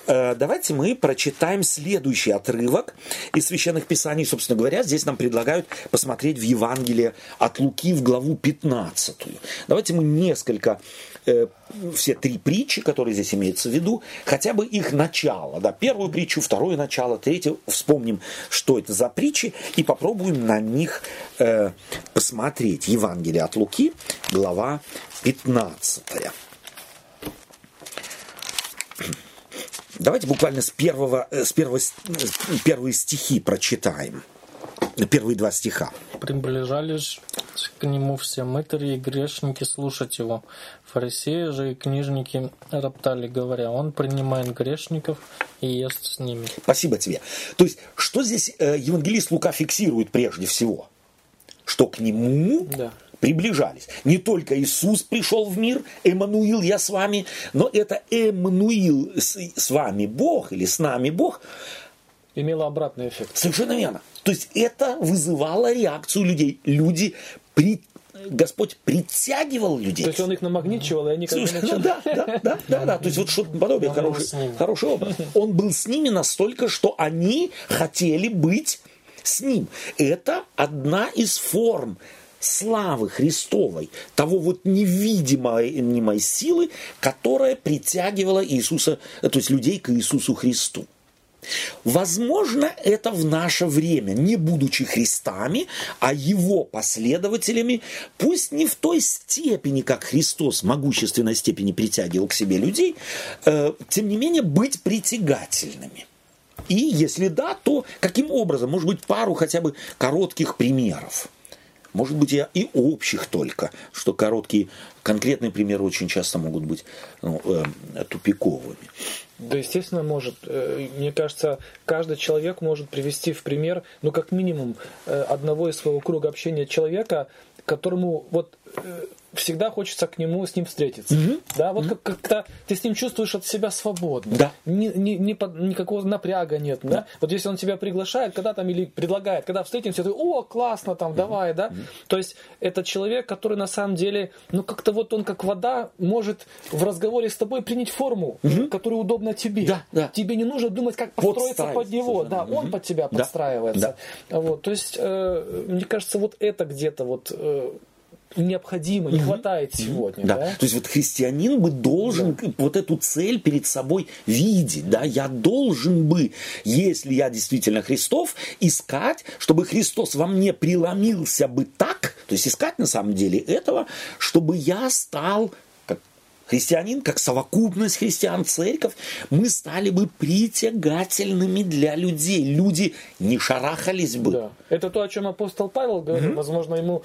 Э, давайте мы прочитаем следующий отрывок из Священных Писаний. Собственно говоря, здесь нам предлагают посмотреть в Евангелие от Луки в главу 15. Давайте мы несколько э, все три притчи, которые здесь имеются в виду, хотя бы их начало. Да, первую притчу, второе начало, третье. Вспомним, что это за притчи, и попробуем на них э, посмотреть. Евангелие от Луки, глава 15. Давайте буквально с первого, э, с первого, первые стихи прочитаем. Первые два стиха. Приближались к нему все мытари и грешники слушать его. Фарисеи же и книжники роптали, говоря, он принимает грешников и ест с ними. Спасибо тебе. То есть, что здесь э, евангелист Лука фиксирует прежде всего? Что к нему да приближались. Не только Иисус пришел в мир, Эммануил, я с вами, но это Эммануил, с, с вами Бог или с нами Бог. Имело обратный эффект. Совершенно верно. То есть это вызывало реакцию людей. Люди при Господь притягивал людей. То есть он их намагничивал, и они как Слушай, ну, да, да, да, да, да. То есть вот что-то подобие, хороший, хороший образ. <laughs> Он был с ними настолько, что они хотели быть с ним. Это одна из форм славы Христовой, того вот невидимой силы, которая притягивала Иисуса, то есть людей к Иисусу Христу. Возможно, это в наше время, не будучи Христами, а его последователями, пусть не в той степени, как Христос могущественной степени притягивал к себе людей, э, тем не менее быть притягательными. И если да, то каким образом? Может быть, пару хотя бы коротких примеров. Может быть, я и общих только, что короткие конкретные примеры очень часто могут быть ну, э, тупиковыми. Да, естественно, может. Э, мне кажется, каждый человек может привести в пример, ну, как минимум, э, одного из своего круга общения человека, которому вот всегда хочется к нему с ним встретиться. Угу. Да, вот как, как-то ты с ним чувствуешь от себя свободно. Да. Ни, ни, ни, никакого напряга нет. Да. да? Вот если он тебя приглашает, когда там или предлагает, когда встретимся, ты, о, классно, там, угу. давай, да. Угу. То есть это человек, который на самом деле, ну как-то вот он как вода может в разговоре с тобой принять форму, угу. которая удобна тебе. Да, да. Тебе не нужно думать, как построиться под него. Да, угу. он под тебя да. подстраивается. Да. Вот, то есть, э, мне кажется, вот это где-то вот э, необходимо, не хватает сегодня. Да. да. То есть вот христианин бы должен да. вот эту цель перед собой видеть. Да? Я должен бы, если я действительно Христов, искать, чтобы Христос во мне преломился бы так, то есть искать на самом деле этого, чтобы я стал христианин, как совокупность христиан, церковь, мы стали бы притягательными для людей. Люди не шарахались бы. Да. Это то, о чем апостол Павел говорил. Угу. Возможно, ему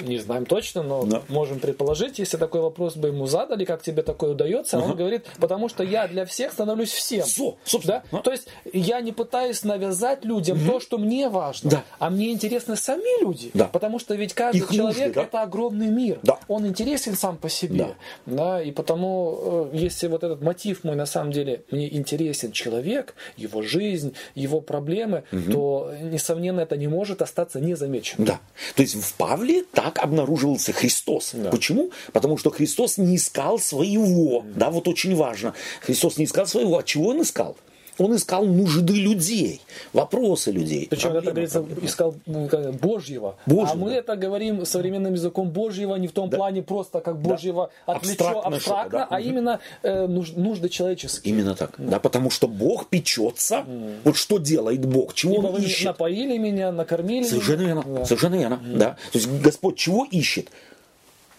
не знаем точно, но да. можем предположить, если такой вопрос бы ему задали, как тебе такое удается, угу. он говорит, потому что я для всех становлюсь всем. Со, собственно. Да? А? То есть я не пытаюсь навязать людям угу. то, что мне важно, да. а мне интересны сами люди. Да. Потому что ведь каждый Их человек нужды, да? это огромный мир. Да. Он интересен сам по себе. Да. Да? И потому, э, если вот этот мотив мой на самом деле, мне интересен человек, его жизнь, его проблемы, угу. то, несомненно, это не может остаться незамеченным. Да. То есть в Павле так обнаруживался Христос. Да. Почему? Потому что Христос не искал своего. Да, вот очень важно. Христос не искал своего. А чего он искал? Он искал нужды людей, вопросы людей. Причем это говорится, искал ну, Божьего. Божьего. А мы это говорим современным языком Божьего не в том да. плане просто как Божьего да. отвлечено, абстрактно, абстрактно да. а именно э, нужды человеческие. Именно так. Да. да, потому что Бог печется. Mm. Вот что делает Бог, чего Ибо Он вы ищет. напоили меня, накормили Совершенно верно. Да. Совершенно верно. Mm. Да. То есть Господь чего ищет?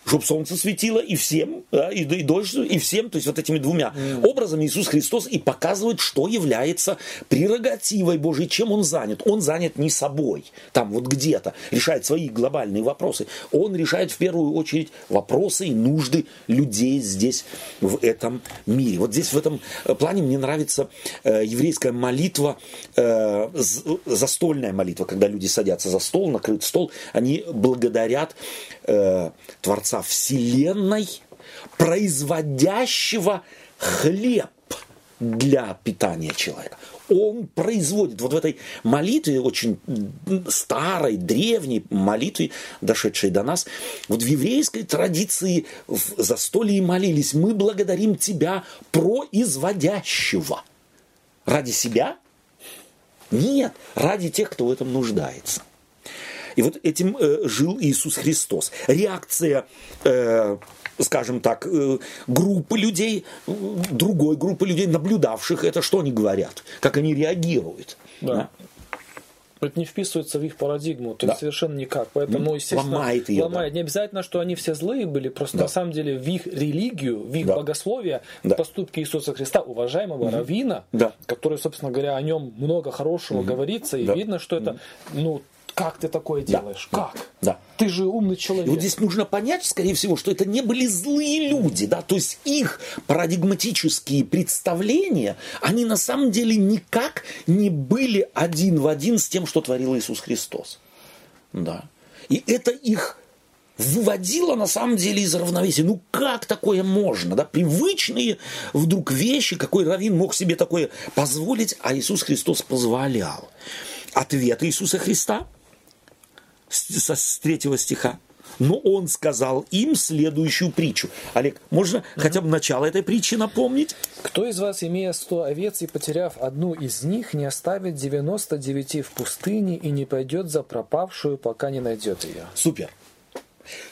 Чтобы солнце светило и всем, да, и, и дождь, и всем, то есть вот этими двумя mm. образами Иисус Христос и показывает, что является прерогативой Божией, чем Он занят. Он занят не собой, там вот где-то, решает свои глобальные вопросы. Он решает в первую очередь вопросы и нужды людей здесь, в этом мире. Вот здесь в этом э, плане мне нравится э, еврейская молитва, э, застольная молитва, когда люди садятся за стол, накрыт стол, они благодарят э, Творца Вселенной, производящего хлеб для питания человека. Он производит вот в этой молитве, очень старой, древней молитве, дошедшей до нас, вот в еврейской традиции в застолье молились, мы благодарим Тебя, производящего. Ради себя? Нет, ради тех, кто в этом нуждается. И вот этим э, жил Иисус Христос. Реакция, э, скажем так, э, группы людей, другой группы людей, наблюдавших это, что они говорят, как они реагируют. Да. да? Это не вписывается в их парадигму, то да. есть совершенно никак. Поэтому, естественно, ломает ее. Ломает. Да. Не обязательно, что они все злые были, просто да. на самом деле в их религию, в их да. богословие, да. поступки Иисуса Христа, уважаемого угу. равина, да. который, собственно говоря, о нем много хорошего угу. говорится, и да. видно, что это, ну, как ты такое делаешь? Да. Как? Да. Ты же умный человек. И вот здесь нужно понять, скорее всего, что это не были злые люди, да, то есть их парадигматические представления, они на самом деле никак не были один в один с тем, что творил Иисус Христос. Да. И это их выводило на самом деле из равновесия. Ну как такое можно? Да? Привычные вдруг вещи, какой раввин мог себе такое позволить, а Иисус Христос позволял. Ответ Иисуса Христа – со, с третьего стиха. Но он сказал им следующую притчу. Олег, можно mm-hmm. хотя бы начало этой притчи напомнить? Кто из вас, имея сто овец и потеряв одну из них, не оставит 99 в пустыне и не пойдет за пропавшую, пока не найдет ее? Супер.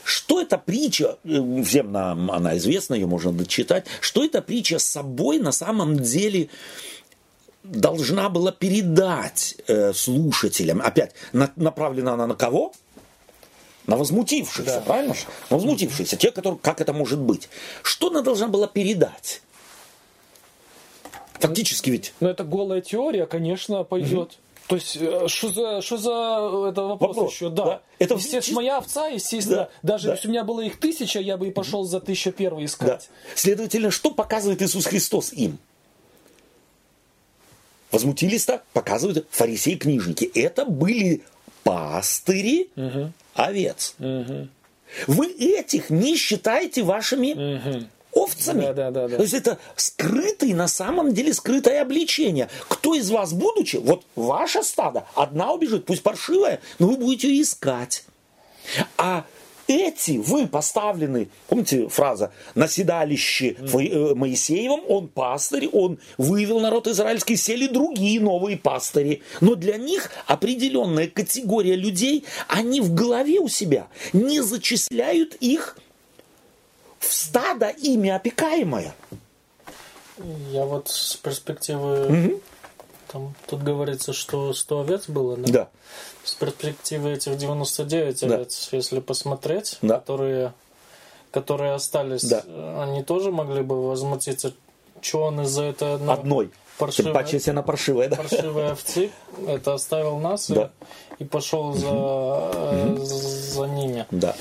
Что эта притча, э, всем нам она известна, ее можно дочитать, что эта притча с собой на самом деле должна была передать э, слушателям. Опять, на, направлена она на кого? На возмутившихся, да. правильно? На возмутившихся, те, которые, как это может быть. Что она должна была передать? Фактически ведь. Ну, это голая теория, конечно, пойдет. Угу. То есть, э, что за, что за это вопрос, вопрос еще? Да. да. Это естественно, чист... моя овца, естественно, да. даже да. если у меня было их тысяча, я бы и пошел за тысяча первый искать. Да. Следовательно, что показывает Иисус Христос им? Возмутились-то, показывают фарисеи-книжники. Это были пастыри угу. овец. Угу. Вы этих не считаете вашими угу. овцами. Да, да, да, да. То есть это скрытый, на самом деле скрытое обличение. Кто из вас, будучи, вот ваше стадо, одна убежит, пусть паршивая, но вы будете ее искать. А эти вы поставлены, помните фраза, на седалище э, Моисеевом, он пастырь, он вывел народ израильский, сели другие новые пастыри. Но для них определенная категория людей, они в голове у себя не зачисляют их в стадо ими опекаемое. Я вот с перспективы... Угу. Там, тут говорится, что 100 овец было, да? Да с перспективы этих 99 овец, да. если посмотреть, да. которые которые остались, Да. они тоже могли бы возмутиться, что он из-за этой одной Одной. паршивой- Тем паче, если она паршивая, да? паршивой овцы это оставил нас и- Да. и, пошел за, э, за ними. Да.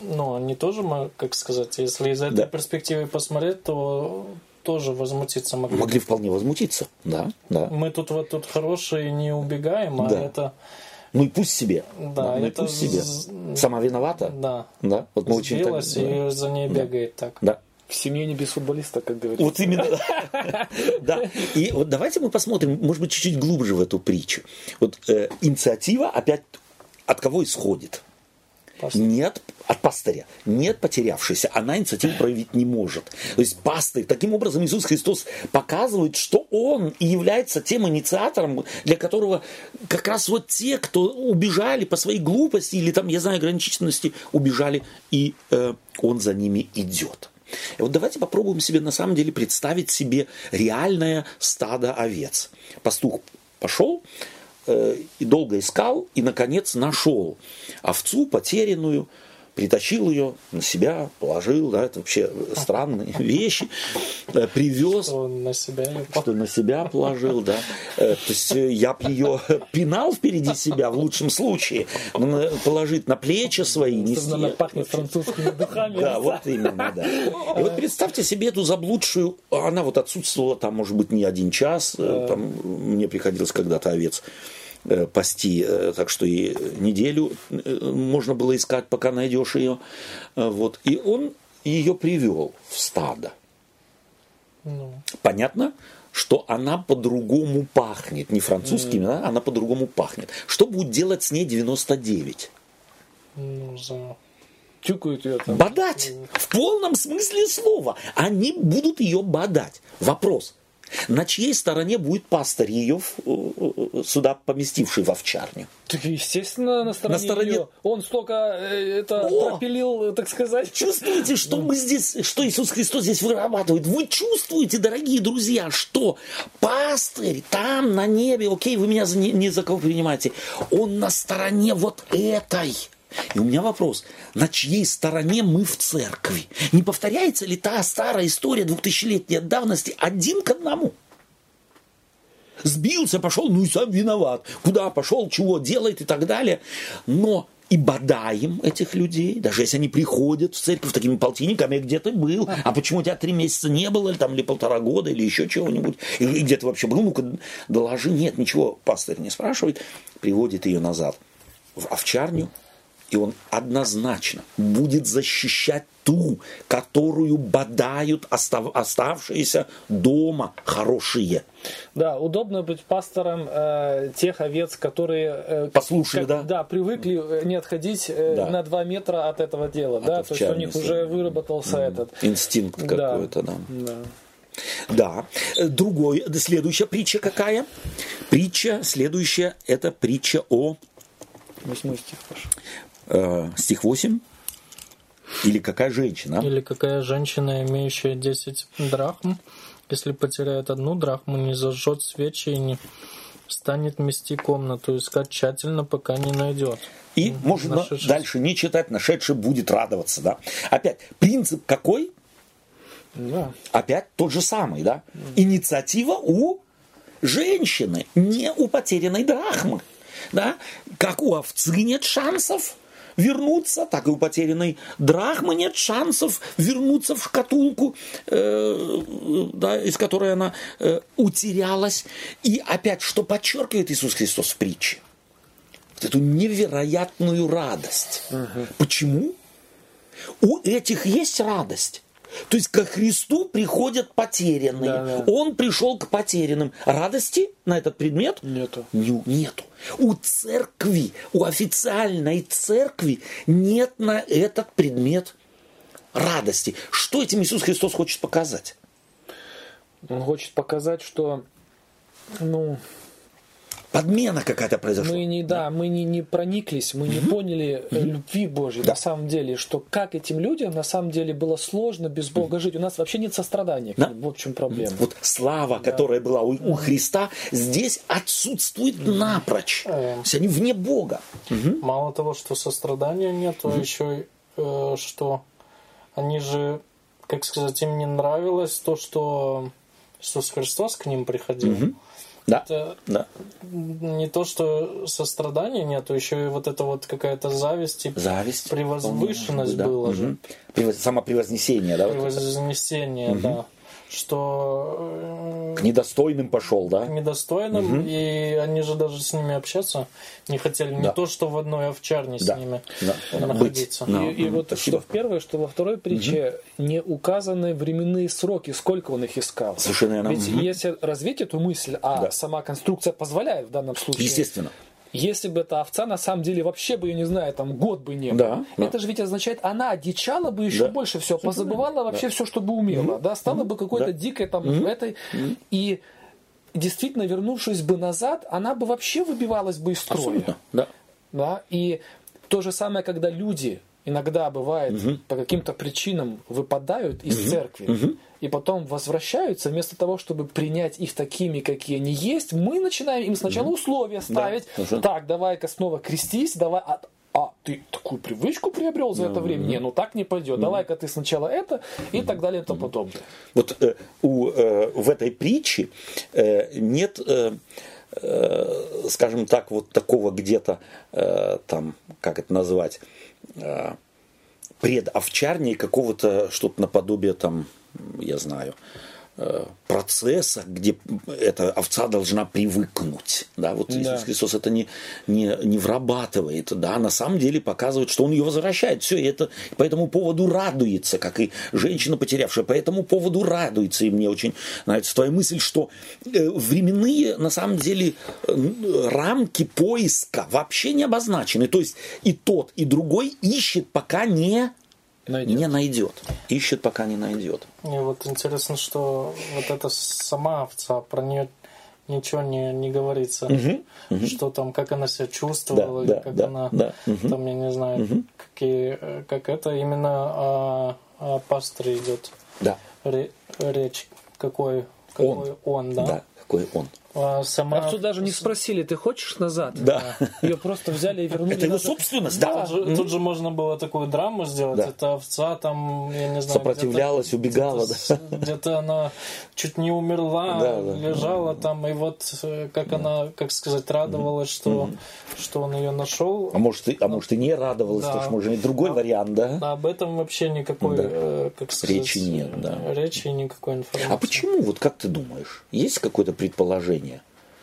Ну, они тоже, как сказать, если из этой Да. перспективы посмотреть, то тоже возмутиться могли. Могли вполне возмутиться. Да, да. Мы тут вот тут хорошие не убегаем, а Да. это Ну и пусть себе. Да, ну и это пусть себе. Сама виновата? да. Да. Вот мы очень так- да. и за ней бегает так. Да. В семье не без футболиста, как говорится. Вот именно. <laughs> Да. И вот давайте мы посмотрим, может быть, чуть-чуть глубже в эту притчу. Вот э, инициатива опять от кого исходит? Пастырь. Нет от пастыря, нет потерявшейся, она инициативу проявить не может. То есть пастырь, таким образом Иисус Христос показывает, что Он и является тем инициатором, для которого как раз вот те, кто убежали по своей глупости или там, я знаю, ограниченности, убежали, и э, Он за ними идет. И вот давайте попробуем себе на самом деле представить себе реальное стадо овец. Пастух пошел, и долго искал, и, наконец, нашел овцу потерянную, притащил ее на себя, положил, да, это вообще странные <laughs> вещи, э, привез, Он на себя что на себя положил, да. Э, То есть э, я бы ее <laughs> пинал впереди себя в лучшем случае, положить на плечи свои, нести. Она пахнет французскими духами. Да, вот именно, да. И вот представьте себе эту заблудшую, она вот отсутствовала там, может быть, не один час, э, там мне приходилось когда-то овец э, пасти, э, так что и неделю э, можно было искать, пока найдешь ее. Э, Вот. И он ее привел в стадо. Ну, Понятно, что она по-другому пахнет. Не французскими, да, она по-другому пахнет. Что будет делать с ней 99? ну, за... Тюкают ее там. Бодать. В полном смысле слова. Они будут ее бодать. Вопрос. На чьей стороне будет пастырь ее в- э, сюда поместивший в овчарню? Так, естественно, на стороне, На стороне- её. Он столько э, это О! пропилил, э, так сказать. Чувствуете, что мы здесь, что Иисус Христос здесь вырабатывает? Вы чувствуете, дорогие друзья, что пастырь там на небе, окей, вы меня не, не за кого принимаете, он на стороне вот этой. И у меня вопрос, на чьей стороне мы в церкви? Не повторяется ли та старая история двухтысячелетней давности один к одному? Сбился, пошел, ну и сам виноват. Куда пошел, чего делает и так далее. Но и бодаем этих людей, даже если они приходят в церковь такими полтинниками, где ты был, а почему у тебя три месяца не было, или там, или полтора года, или еще чего-нибудь, и, где ты вообще был, ну-ка доложи, нет, ничего, пастырь не спрашивает, приводит ее назад в овчарню, и он однозначно будет защищать ту, которую бодают остав- оставшиеся дома хорошие. Да, удобно быть пастором э, тех овец, которые э, Послушали, да? Да, привыкли э, не отходить э, Да. на два метра от этого дела, да, то есть у них уже выработался этот. Инстинкт какой-то, да. Да. Да. Э, Другой, да, следующая притча какая? Притча, следующая, это притча о Восьмой стих, Паша. Э, стих 8. Или какая женщина? Или какая женщина, имеющая 10 драхм, если потеряет одну драхму, не зажжет свечи и не станет мести комнату, искать тщательно, пока не найдет. И можно Нашедший. дальше не читать, нашедший будет радоваться. Да? Опять, принцип какой? Да. Опять тот же самый, да? Инициатива у женщины, не у потерянной драхмы. Да? Как у овцы нет шансов вернуться, так и у потерянной драхмы нет шансов вернуться в шкатулку, э, да, из которой она э, утерялась. И опять, что подчеркивает Иисус Христос в притче? Вот эту невероятную радость. Почему? У этих есть радость. То есть ко Христу приходят потерянные. Да, да. Он пришел к потерянным. Радости на этот предмет Нету. Не- нету. У церкви, у официальной церкви нет на этот предмет радости. Что этим Иисус Христос хочет показать? Он хочет показать, что ну, Подмена какая-то произошла. мы не, да, мы не, не прониклись, мы не поняли э, любви Божьей Да. на самом деле, что как этим людям на самом деле было сложно без Бога жить. У нас вообще нет сострадания. к Да. ним. В чем проблема. Вот слава, которая была у, у Христа, здесь отсутствует напрочь. То есть они вне Бога. Мало того, что сострадания нет, то еще э, что они же, как сказать, им не нравилось то, что Иисус Христос к ним приходил. Мгм. Да, Это да. не то, что сострадания нету, еще и вот это вот какая-то зависть и Зависть. превозвышенность может была быть, же. да. Превоз- Самопревознесение, да? вот это. Превознесение, да. Что э, К недостойным пошел, да? к недостойным, и они же даже с ними общаться не хотели. Не Да. то, что в одной овчарне с Да. ними Да. находиться. Быть. И, и Мгм. вот Спасибо. что в первой, что во второй притче не указаны временные сроки, сколько он их искал. Совершенно верно. Ведь Мгм. если развить эту мысль, а Да. сама конструкция позволяет в данном случае. Естественно. Если бы эта овца на самом деле вообще бы, я не знаю, там год бы не был. Да, да. Это же ведь означает, она одичала бы еще Да. больше все, позабывала вообще все, что бы умела, да, стала бы какой-то Да. дикой там этой. И действительно, вернувшись бы назад, она бы вообще выбивалась бы из строя. Абсолютно. Да. Да? И то же самое, когда люди иногда бывает по каким-то причинам выпадают из церкви и потом возвращаются, вместо того, чтобы принять их такими, какие они есть, мы начинаем им сначала условия ставить. совершенно. Так, давай-ка снова крестись, давай. А, а, ты такую привычку приобрел за это время? Не, ну так не пойдет. Давай-ка ты сначала это и так далее и тому подобное. Вот э, у, э, в этой притче э, нет, э, э, скажем так, вот такого где-то э, там, как это назвать, э, предовчарней какого-то что-то наподобие там, я знаю, э, процесса, где эта овца должна привыкнуть. Да, вот Да. Иисус Христос это не, не, не врабатывает, да, на самом деле показывает, что Он ее возвращает. Все, и это по этому поводу радуется, как и женщина, потерявшая, по этому поводу радуется. И мне очень нравится твоя мысль, что э, временные, на самом деле, рамки поиска вообще не обозначены. То есть и тот, и другой ищет, пока не Найдет. не найдет. Ищет, пока не найдет. И вот интересно, что вот эта сама овца, про нее ничего не, не говорится. Что там, как она себя чувствовала, Да, как да, она, да, мгм. там, я не знаю, какие, э, как это, именно о, о пасторе идет Да. ре- речь, какой, какой он, да. Да, какой он. А сама... Овцу даже не спросили, ты хочешь назад? Да. Ее просто взяли и вернули Это его собственность, да. Тут же, тут же можно было такую драму сделать. Да. Это овца там, я не знаю, Сопротивлялась, где-то- убегала, где-то она чуть не умерла, Да, да. лежала там, и вот э, как она, как сказать, радовалась, что, что он ее нашел. А может, и, а может и не радовалась, Да. потому что может и другой А- вариант, да? А об этом вообще никакой, Да. э, как сказать, Речи нет, да. Речи никакой информации. А почему, вот как ты думаешь, есть какое-то предположение?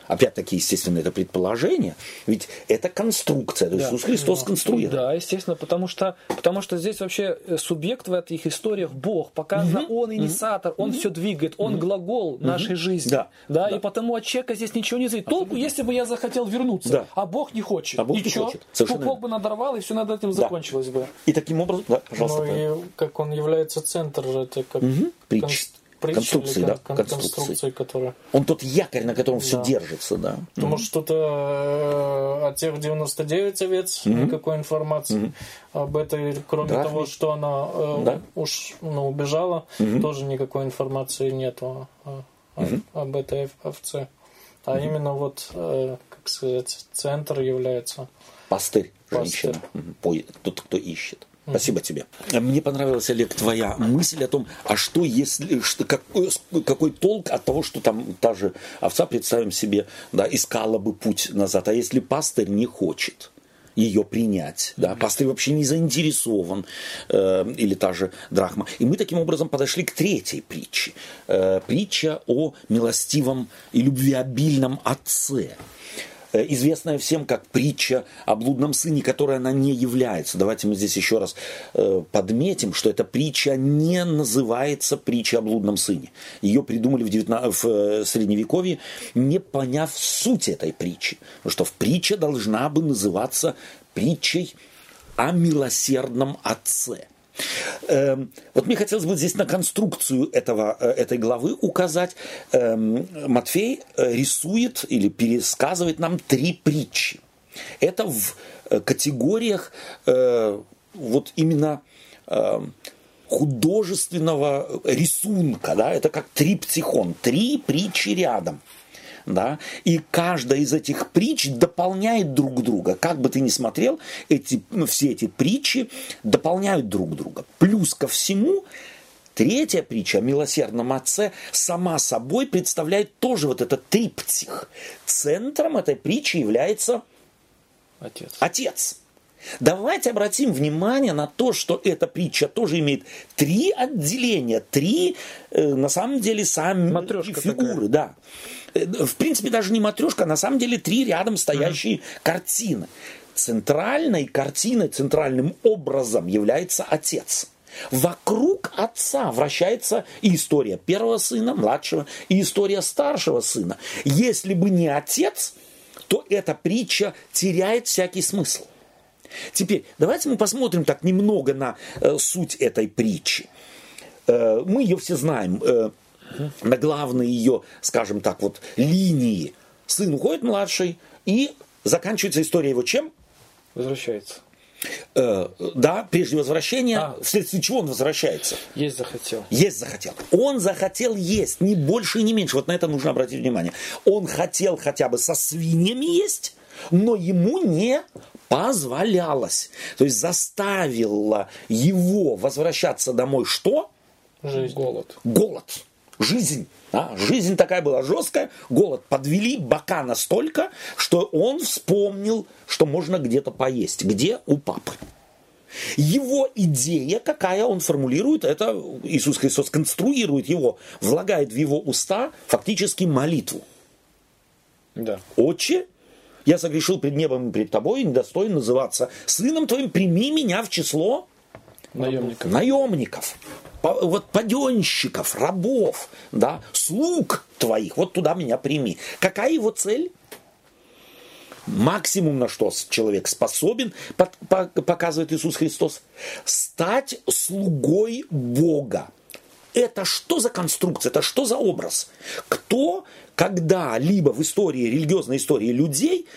Опять-таки, естественно, это предположение, ведь это конструкция, то есть Да. Иисус Христос конструирует. Да, естественно, потому что, потому что здесь вообще э, субъект в этих историях Бог. Показано, Он инициатор, Он все двигает, Он глагол нашей жизни. Да, да. и потому от человека здесь ничего не зависит. Толку, если бы я захотел вернуться, Да. а Бог не хочет. А Бог и не хочет. Совершенно Пупок бы надорвал, и все над этим закончилось бы. И таким образом, да, пожалуйста, Ну и как он является центр, это как Притч. конс- притча Конструкции, или да, кон- конструкции. конструкции, которая... он тот якорь, на котором все Да. держится, да. Потому что что-то э, о тех 99 овец, никакой информации об этой, кроме Драхме. того, что она э, Да. уж ну, убежала, тоже никакой информации нету о- об этой овце. А именно вот, э, как сказать, центр является. Пастырь, Пастырь. женщина, тот, кто ищет. Спасибо тебе. Мне понравилась, Олег, твоя мысль о том, а что если, что, какой, какой толк от того, что там та же овца, представим себе, да, искала бы путь назад, а если пастырь не хочет ее принять, да, пастырь вообще не заинтересован, э, или та же драхма. И мы таким образом подошли к третьей притче. Э, притча о милостивом и любвеобильном отце э, известная всем как притча о блудном сыне, которая она не является. Давайте мы здесь еще раз э, подметим, что эта притча не называется притча о блудном сыне. Ее придумали в, 19, в э, Средневековье, не поняв суть этой притчи. Потому что в притче должна бы называться притчей о милосердном отце. Эм, Вот мне хотелось бы здесь на конструкцию этого, э, этой главы указать. Эм, Матфей э, рисует или пересказывает нам три притчи. Это в э, категориях вот именно э, художественного рисунка. Да? Это как триптихон. Три притчи рядом. Да, и каждая из этих притч дополняет друг друга. Как бы ты ни смотрел, эти, ну, все эти притчи дополняют друг друга. Плюс ко всему, Третья притча о милосердном отце сама собой представляет тоже вот этот триптих. Центром этой притчи является Отец. отец. Давайте обратим внимание на то, что эта притча тоже имеет три отделения, три, э, на самом деле, сами Матрёшка фигуры. Да. Э, В принципе, даже не матрешка, а на самом деле три рядом стоящие картины. Центральной картиной, центральным образом является отец. Вокруг отца вращается и история первого сына, младшего, и история старшего сына. Если бы не отец, то эта притча теряет всякий смысл. Теперь давайте мы посмотрим так немного на э, суть этой притчи. Э, мы ее все знаем, э, на главные ее, скажем так, вот линии. Сын уходит младший, и заканчивается история его чем? Возвращается. Э, да, прежде возвращения, А. вследствие чего он возвращается? Есть захотел. Есть захотел. Он захотел есть, ни больше и не меньше. Вот на это нужно обратить внимание. Он хотел хотя бы со свиньями есть, но ему не позволялось. То есть заставило его возвращаться домой что? Жизнь. Голод. Голод. Жизнь. да, жизнь такая была жесткая, голод подвели бока настолько, что он вспомнил, что можно где-то поесть. Где? У папы. Его идея, какая он формулирует, это Иисус Христос конструирует его, влагает в его уста фактически молитву. Да. Отче, я согрешил пред небом и пред тобой, недостоин называться сыном твоим, прими меня в число Наемников. наемников, вот паденщиков, рабов, да, слуг твоих, вот туда меня прими. Какая его цель? Максимум, на что человек способен, показывает Иисус Христос, стать слугой Бога. Это что за конструкция, это что за образ? Кто когда-либо в истории, религиозной истории людей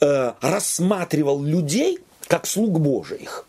э, рассматривал людей как слуг Божиих?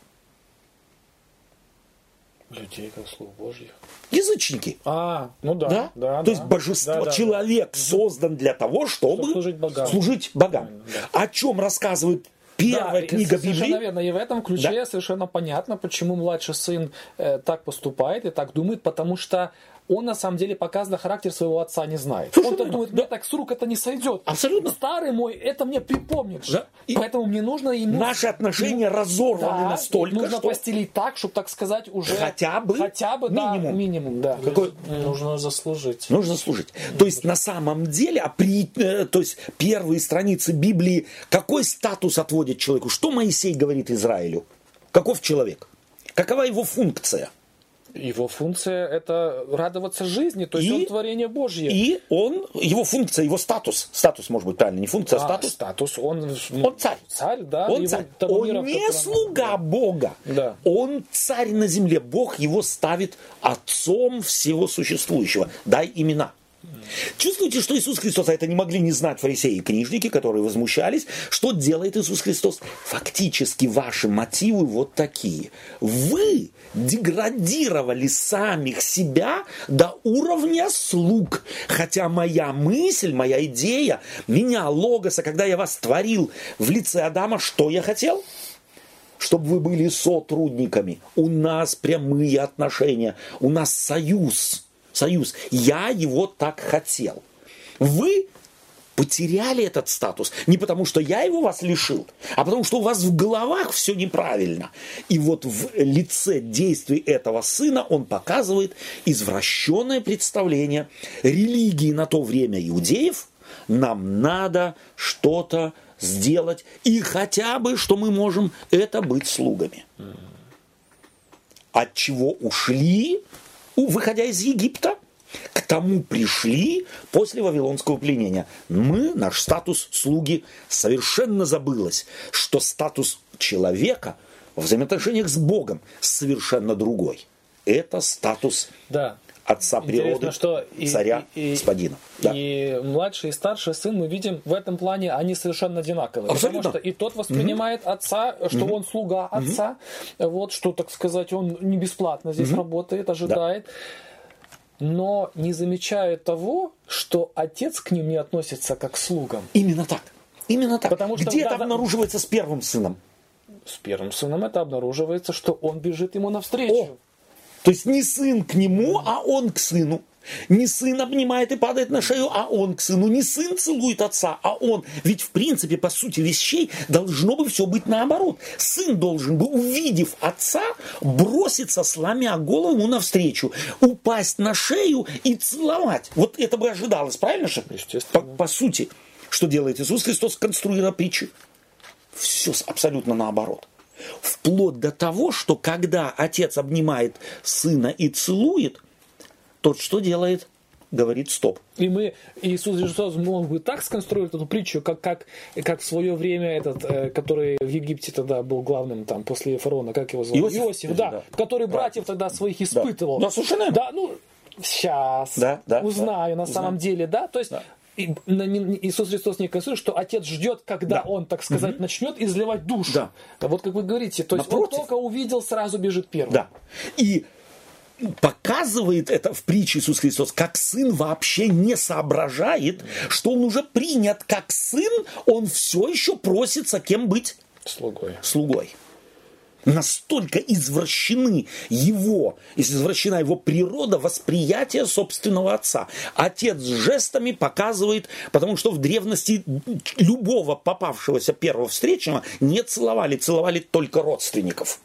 Людей, как слуг Божьих. Язычники. А, ну да. Да? да, То да. есть божество, Да, да, да. человек создан для того, чтобы, Чтобы служить богам. служить богам. О чем рассказывает первая Да, книга и совершенно Библии? верно. И в этом ключе Да. совершенно понятно, почему младший сын э, так поступает и так думает, потому что он на самом деле показано характер своего отца не знает. Слушай, Он так да, думает, мне так с рук это не сойдет. Абсолютно. Старый мой, это мне припомнит. Да. И Поэтому мне нужно ему... Наши отношения разорваны Да, настолько, нужно что постелить так, чтобы, так сказать, уже... Хотя бы Хотя бы, да, минимум. минимум, да. Какой- Нужно заслужить. нужно служить. То есть на самом деле, а при, э, то есть первые страницы Библии, какой статус отводит человеку? Что Моисей говорит Израилю? Каков человек? Какова его функция? Его функция это радоваться жизни, то есть И- он творение Божье. И он, его функция, его статус, статус может быть правильно, не функция, а А, статус, статус, он, Он царь. Царь, да. Он царь. Он мира, не слуга Бога. Да. Он царь на земле. Бог его ставит отцом всего существующего. Дай имена. Чувствуете, что Иисус Христос, а это не могли не знать фарисеи и книжники, которые возмущались, что делает Иисус Христос? Фактически ваши мотивы вот такие. Вы деградировали самих себя до уровня слуг. Хотя моя мысль, моя идея, меня, Логоса, когда я вас творил в лице Адама, что я хотел? чтобы вы были сотрудниками. У нас прямые отношения, у нас союз. Союз. Я его так хотел. Вы потеряли этот статус не потому, что я его вас лишил, а потому, что у вас в головах все неправильно. И вот в лице действий этого сына он показывает извращенное представление религии на то время иудеев. Нам надо что-то сделать, и хотя бы, что мы можем, это быть слугами. От чего ушли, выходя из Египта, к тому пришли после Вавилонского пленения. Мы, наш статус слуги, совершенно забылось, что статус человека в взаимоотношениях с Богом совершенно другой. Это статус Да. Отца Интересно, природы, что и- царя, и- и- господина. Да. И младший и старший сын, мы видим, в этом плане они совершенно одинаковые. Абсолютно. Потому что и тот воспринимает отца, что он слуга отца, вот, что, так сказать, он не бесплатно здесь работает, ожидает. но не замечают того, что отец к ним не относится как к слугам. Именно так. Именно так. Потому что Где да, это да. обнаруживается с первым сыном? С первым сыном это обнаруживается, что он бежит ему навстречу. О! То есть не сын к нему, а он к сыну. Не сын обнимает и падает на шею, а он к сыну. Не сын целует отца, а он. Ведь в принципе, по сути вещей, должно бы все быть наоборот. Сын должен бы, увидев отца, броситься, сломя голову навстречу, упасть на шею и целовать. Вот это бы ожидалось, правильно же? По, по сути, что делает Иисус Христос, конструируя притчи? Все абсолютно наоборот. Вплоть до того, что когда отец обнимает сына и целует, тот что делает? Говорит стоп. И мы, Иисус Христос мог бы так сконструировать эту притчу, как, как, как в свое время этот, э, который в Египте тогда был главным там после фараона, как его звали? Иосиф? да, Да. который братьев тогда своих испытывал. Да, совершенно верно. Да, ну, сейчас Да, да, узнаю да, на самом узнаю. деле, да, то есть Да. Иисус Христос не конструирует, что отец ждет, когда Да. он, так сказать, начнет изливать душу. Да. А Вот как вы говорите, то есть Напротив. он только увидел, сразу бежит первым. Да. И показывает это в притче Иисус Христос, как сын вообще не соображает, что он уже принят как сын, он все еще просится кем быть Слугой. слугой. Настолько извращены его, извращена его природа восприятия собственного отца. Отец жестами показывает, потому что в древности любого попавшегося первого встречного не целовали, целовали только родственников.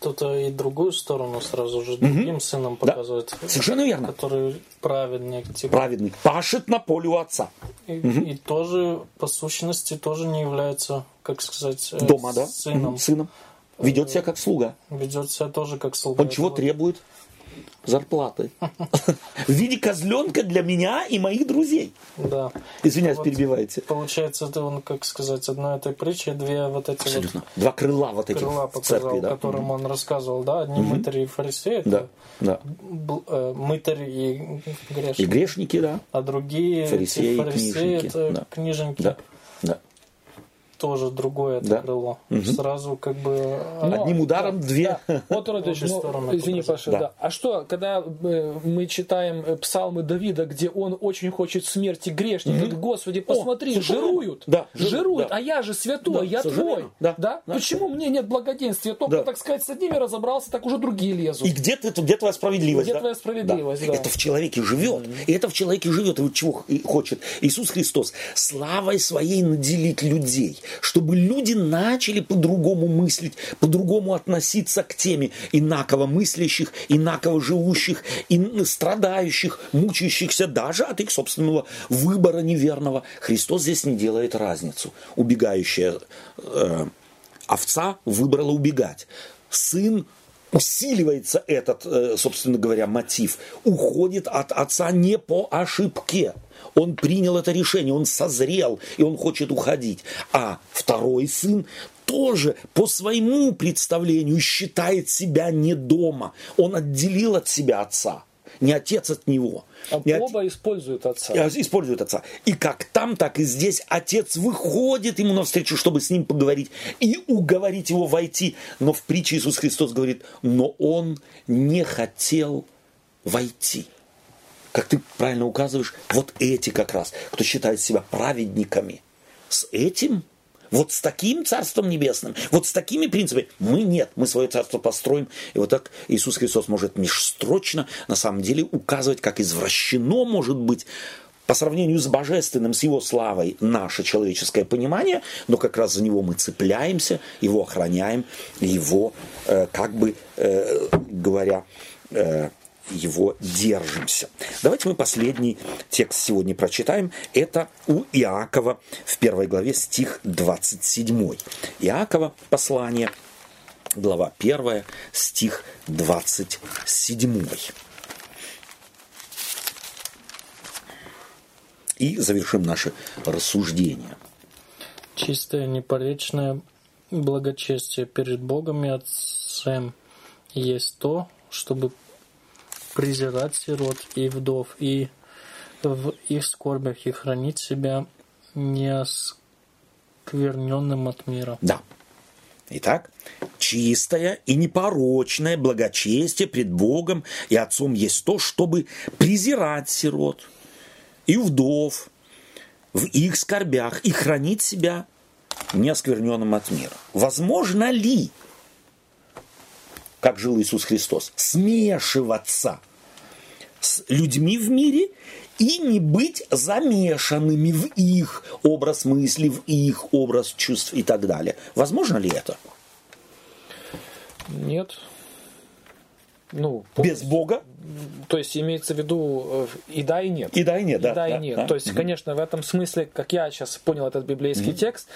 Тут и другую сторону сразу же другим сыном Да. показывает, Совершенно верно. который праведник. Типа, Праведный. Пашет на поле у отца. и, и тоже, по сущности, тоже не является, как сказать, э, Дома, да? сыном. Мгм, Сыном. Ведет себя как слуга. Ведет себя тоже как слуга. Он чего вот- требует? Зарплаты. В виде козленка для меня и моих друзей. Да. Извиняюсь, Вот. перебиваете. Получается, это он, как сказать, одной этой притчи, две вот эти Абсолютно. Два крыла вот вот этих крыла показал, церкви, да? которым он рассказывал, да, одни мытари и фарисеи, Да, да. э, мытарь и грешник, И грешники, да. а другие Фарисеи фарисеи, книжники, это да. книжники. Да, да. Тоже другое это Да. крыло. Сразу как бы... а, Но- Одним ударом две. Да. Вот, Родович, ну, стороны извини. Паша, Да. да. А что, когда э, мы читаем э, псалмы Давида, где он очень хочет смерти грешника, говорит, Господи, посмотри, совершенно жируют, Да, жируют, да. а я же святой, Да, я твой, верно. Да, да. Почему мне нет благоденствия? Только, Да. так сказать, с одними разобрался, так уже другие лезут. И где, ты, где твоя справедливость? Где да? твоя справедливость, да. Это в человеке живет. И это в человеке живет. И вот чего хочет Иисус Христос? Славой своей наделить людей, чтобы люди начали по-другому мыслить, по-другому относиться к теме инаково мыслящих, инаково живущих, и страдающих, мучающихся даже от их собственного выбора неверного. Христос здесь не делает разницу. Убегающая э, овца выбрала убегать. Сын усиливается этот, э, собственно говоря, мотив, уходит от отца не по ошибке. Он принял это решение, он созрел, и он хочет уходить. А второй сын тоже по своему представлению считает себя не дома. Он отделил от себя отца, не отец от него. А Не от- Оба используют отца. Использует отца. И как там, так и здесь отец выходит ему навстречу, чтобы с ним поговорить и уговорить его войти. Но в притче Иисус Христос говорит, но он не хотел войти. Как ты правильно указываешь, вот эти как раз, кто считает себя праведниками, с этим, вот с таким Царством Небесным, вот с такими принципами, мы нет, мы свое Царство построим. И вот так Иисус Христос может межстрочно, на самом деле, указывать, как извращено может быть по сравнению с божественным, с его славой, наше человеческое понимание, но как раз за него мы цепляемся, его охраняем, его, э, как бы э, говоря, э, его держимся. Давайте мы последний текст сегодня прочитаем. Это у Иакова в первой главе стих 27. Иакова послание, глава 1, стих 27. И завершим наше рассуждение. чистое, непоречное благочестие перед Богом и Отцем есть то, чтобы презирать сирот и вдов, и в их скорбях и хранить себя неоскверненным от мира. Да. Итак, чистое и непорочное благочестие пред Богом и Отцом есть то, чтобы презирать сирот и вдов в их скорбях и хранить себя неоскверненным от мира. Возможно ли, как жил Иисус Христос, смешиваться с людьми в мире и не быть замешанными в их образ мысли, в их образ чувств и так далее. Возможно ли это? Нет. Ну, Без Бога? То есть имеется в виду э, и да, и нет. И да, и нет, и да. да, и да, нет. да. То есть, конечно, в этом смысле, как я сейчас понял этот библейский текст,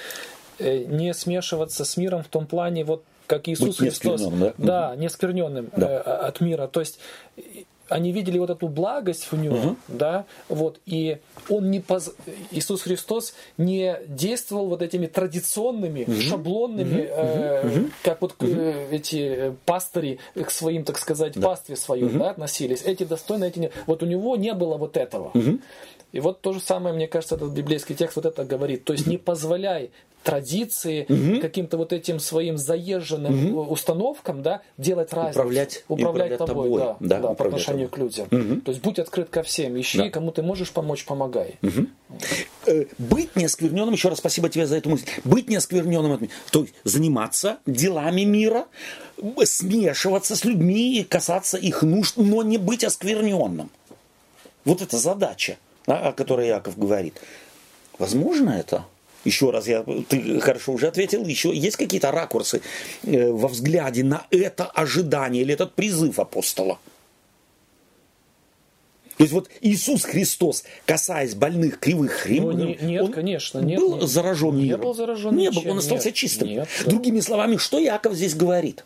э, не смешиваться с миром в том плане, вот как Иисус Быть Христос, да? да, неоскверненным Да. э, от мира. То есть э, они видели вот эту благость в нем, да, вот, и он не поз... Иисус Христос не действовал вот этими традиционными, шаблонными, э, как вот э, эти э, пастыри к своим, так сказать, пастве свою, да, относились. Эти достойны, эти не... Вот у него не было вот этого. И вот то же самое, мне кажется, этот библейский текст вот это говорит. То есть не позволяй традиции, каким-то вот этим своим заезженным э, установкам, да, делать разницу. Управлять- управлять управлять тобой, тобой, да, да, да, по управлять отношению тобой. к людям. То есть будь открыт ко всем, ищи, Да. кому ты можешь помочь, помогай. Э, быть неоскверненным, еще раз спасибо тебе за эту мысль, быть неоскверненным, то есть заниматься делами мира, смешиваться с людьми касаться их нужд, но не быть оскверненным. Вот это задача, да, о которой Яков говорит. Возможно это? Еще раз, я, ты хорошо уже ответил, еще есть какие-то ракурсы э, во взгляде на это ожидание или этот призыв апостола? То есть вот Иисус Христос, касаясь больных, кривых, Ну, хремных, не- нет, он конечно, нет, был нет. заражен Не миром? был заражен Не был, ничем, он остался нет, чистым. нет, да. Другими словами, что Яков здесь говорит?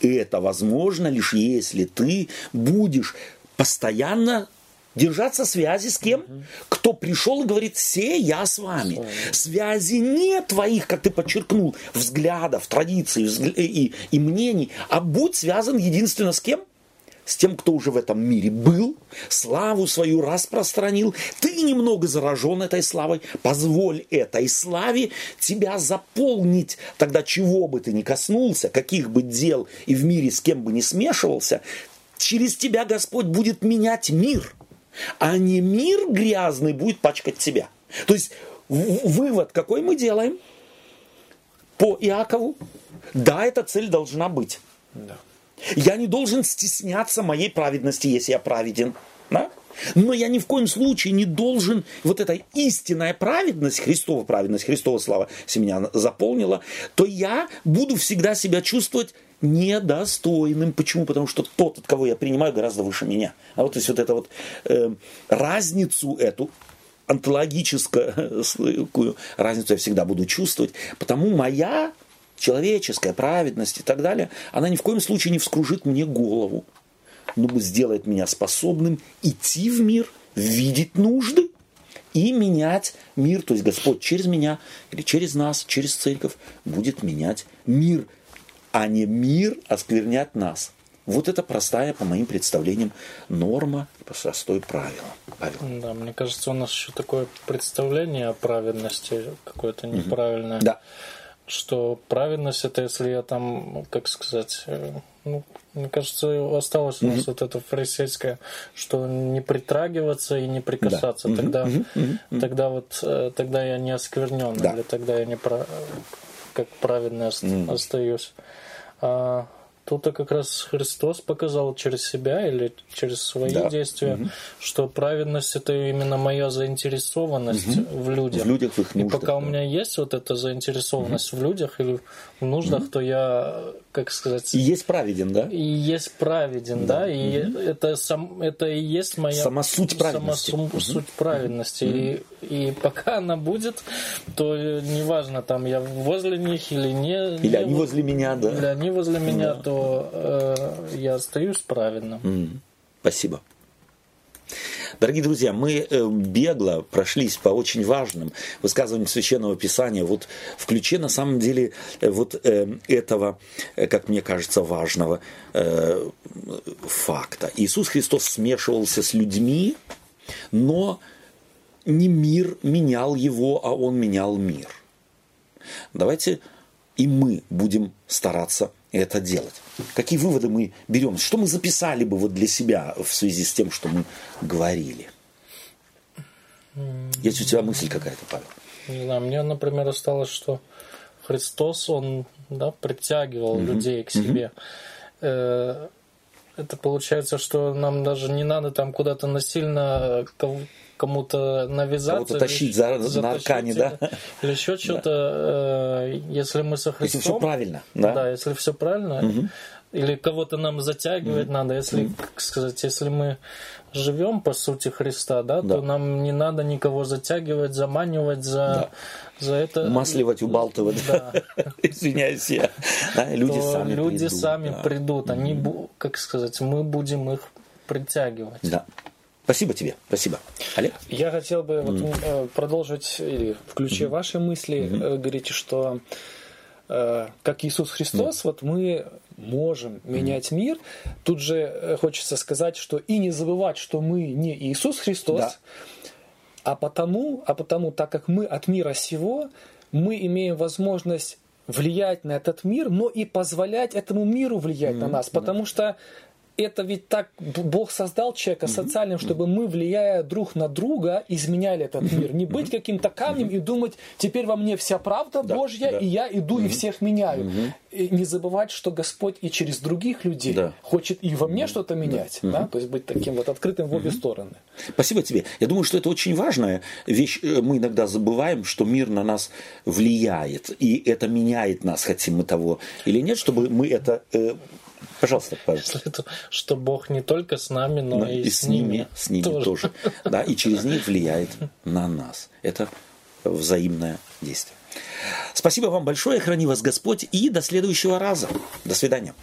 Это возможно лишь если ты будешь постоянно держаться связи с кем? Кто пришел и говорит, все я с вами. Связи не твоих, как ты подчеркнул, взглядов, традиций взгля- и, и мнений, а будь связан единственно с кем? с тем, кто уже в этом мире был, славу свою распространил, ты немного заражен этой славой, позволь этой славе тебя заполнить. Тогда чего бы ты ни коснулся, каких бы дел и в мире с кем бы ни смешивался, через тебя Господь будет менять мир, а не мир грязный будет пачкать тебя. То есть вывод какой мы делаем по Иакову? Да, эта цель должна быть. Да. Я не должен стесняться моей праведности, если я праведен. Да? Но я ни в коем случае не должен, вот эта истинная праведность, Христова праведность, Христова слава, если меня заполнила, то я буду всегда себя чувствовать недостойным. Почему? Потому что тот, от кого я принимаю, гораздо выше меня. А вот, то есть вот эту вот э, разницу эту, онтологическую разницу я всегда буду чувствовать. Потому моя человеческая праведность и так далее, она ни в коем случае не вскружит мне голову, но сделает меня способным идти в мир, видеть нужды и менять мир. То есть Господь через меня или через нас, через церковь будет менять мир, а не мир осквернять нас. Вот это простая, по моим представлениям, норма, простое правило. Павел. Да, мне кажется, у нас еще такое представление о праведности какое-то неправильное. Да. Что праведность это если я там, как сказать, э, ну, мне кажется, осталось у нас вот это фарисейское, что не притрагиваться и не прикасаться. Мгм, Тогда, мгм, тогда вот э, тогда я не осквернен, Да. или тогда я не про- как праведный ост- остаюсь. А тут как раз Христос показал через себя или через свои Да. действия, что праведность это именно моя заинтересованность в людях. В людях, в их И нуждах, пока у да. меня есть вот эта заинтересованность в людях или в нуждах, то я, как сказать, И есть праведен, да? и есть праведен, да, и это сам, это и есть моя Сама суть праведности. сама сум- суть праведности. И, и пока она будет, то э, неважно, там я возле них или не, Или не они во- возле меня, да? или они возле меня, то э, я остаюсь праведным. М, Спасибо. Дорогие друзья, мы э, бегло прошлись по очень важным высказываниям Священного Писания вот в ключе, на самом деле, э, вот э, этого, как мне кажется, важного факта. Иисус Христос смешивался с людьми, но не мир менял его, а он менял мир. Давайте и мы будем стараться это делать. Какие выводы мы берем? Что мы записали бы вот для себя в связи с тем, что мы говорили? Есть у тебя мысль какая-то, Павел? Не знаю, мне, например, осталось, что Христос, Он да, притягивал mm-hmm. людей к себе. Mm-hmm. Это получается, что нам даже не надо там куда-то насильно кому-то навязаться. Кого-то тащить за, за на аркане, да? Или еще что-то, да. если мы со Христом... Если все правильно, да? Да, если все правильно. Угу. Или кого-то нам затягивать mm надо, если, как сказать, если мы живем по сути Христа, да, да, то нам не надо никого затягивать, заманивать за, да. за это. Масливать, убалтывать. Да. <laughs> Извиняюсь я. Да, люди то сами люди придут. сами да. придут. Они, как сказать, мы будем их притягивать. Да. Спасибо тебе, спасибо. Олег? Я хотел бы вот, mm. продолжить, или в ключе mm вашей мысли, mm-hmm. говорите, что э, как Иисус Христос, mm вот мы можем менять mm мир. Тут же э, хочется сказать, что и не забывать, что мы не Иисус Христос, да. а потому, а потому, так как мы от мира сего, мы имеем возможность влиять на этот мир, но и позволять этому миру влиять mm на нас, потому что это ведь так Бог создал человека социальным, чтобы мы, влияя друг на друга, изменяли этот мир. Не быть каким-то камнем и думать, теперь во мне вся правда да, Божья, да. и я иду и всех меняю. И не забывать, что Господь и через других людей да. хочет и во мне что-то менять. Да? То есть быть таким вот открытым в обе стороны. Спасибо тебе. Я думаю, что это очень важная вещь. Э, мы иногда забываем, что мир на нас влияет, и это меняет нас, хотим мы того или нет, чтобы мы это э, Пожалуйста, пожалуйста. Что Бог не только с нами, но, но и, и с ними, с ними тоже. тоже. Да, и через них влияет на нас. Это взаимное действие. Спасибо вам большое, храни вас Господь, и до следующего раза. До свидания.